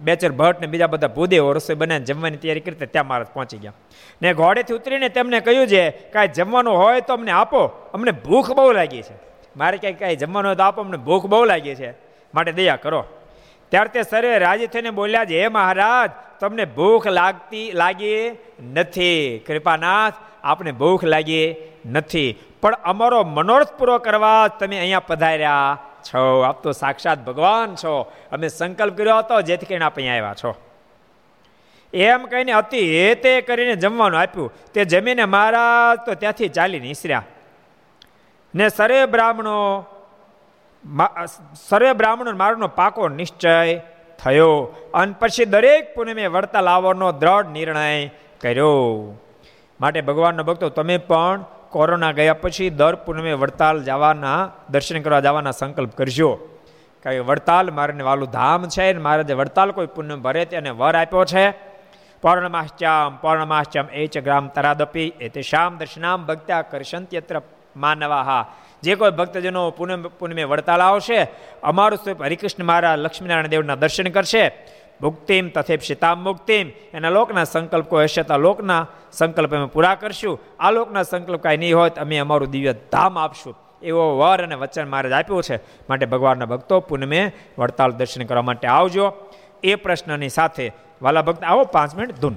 બેચર ભટ્ટ ને બીજા બધા ભૂદેવો રસોઈ બનાવીને જમવાની તૈયારી કરતા ત્યાં મહારાજ પહોંચી ગયા. ને ઘોડેથી ઉતરીને તેમને કહ્યું છે, કાંઈ જમવાનું હોય તો અમને આપો, અમને ભૂખ બહુ લાગી છે. મારે ક્યાંય કાંઈ જમવાનું હોય તો આપો, અમને ભૂખ બહુ લાગી છે, માટે દયા કરો. ત્યારે તે સર્વે રાજી થઈને બોલ્યા છે, હે મહારાજ, તમને ભૂખ લાગતી, લાગી નથી. કૃપાનાથ આપણે ભૂખ લાગી નથી. પણ અમારો મનોરથ પૂરો કરવા તમે અહીંયા પધાર્યા છો. આપ તો સાક્ષાત ભગવાન છો. અમે સંકલ્પ કર્યો હતો, જેથી કરીને આપ અહીંયા આવ્યા છો. એમ કહીને અતિ હેતે કરીને જમવાનું આપ્યું. તે જમીને મહારાજ તો ત્યાંથી ચાલી નીસર્યા. ને સરે બ્રાહ્મણો સર્વે બ્રાહ્મણો મારનો પાકો નિશ્ચય થયો. અને પછી દરેક પૂનમે વળતા લાવવાનો દ્રઢ નિર્ણય કર્યો. માટે ભગવાનનો ભક્તો, તમે પણ કોરોના ગયા પછી દર પૂનમે વડતાલ જવાના, દર્શન કરવા જવાના સંકલ્પ કરજો. કે વડતાલ મારે વાલું ધામ છે ને મારે જે વડતાલ કોઈ પુણ્ય ભરે તેને વર આપ્યો છે. પૌર્ણમાશ્ચામ પૌર્ણમાશ્ચામ એ ચ ગ્રામ તરાદપી એ તે શ્યામ દર્શનામ ભક્ત્યા કરશંત્યત્ર માનવાહા. જે કોઈ ભક્તજનો પુનઃ પુનમે વડતાલ આવશે, અમારું સ્વરૂપ હરિકૃષ્ણ મહારાજ લક્ષ્મીનારાયણ દેવના દર્શન કરશે. મુક્તિમ તથે સીતામ મુક્તિમ. એના લોકના સંકલ્પ કોઈ હશે તો લોકના સંકલ્પ અમે પૂરા કરશું. આ લોકના સંકલ્પ કાંઈ નહીં હોય તો અમે અમારું દિવ્ય ધામ આપશું. એવો વર અને વચન મારે આપ્યું છે. માટે ભગવાનના ભક્તો પુનમે વડતાલ દર્શન કરવા માટે આવજો. એ પ્રશ્નની સાથે વાલા ભક્ત, આવો પાંચ મિનિટ ધૂન.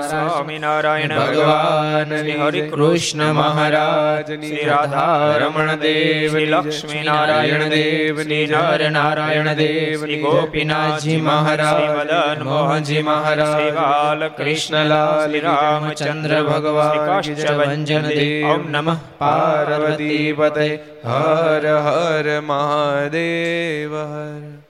સ્વામિનારાયણ ભગવાન હરિ કૃષ્ણ મહારાજ શ્રી રાધા રમણ દેવ શ્રી લક્ષ્મી નારાયણ દેવ નર નારાયણ દેવ શ્રી ગોપીનાથજી મહારાજ મદન મોહનજી મહારાજ શ્રી બાલકૃષ્ણ કૃષ્ણલાલ રામચંદ્ર ભગવાન ભંજન દેવ. ઓમ નમઃ. પાર્વતી પતે હર હર મહાદેવ. હર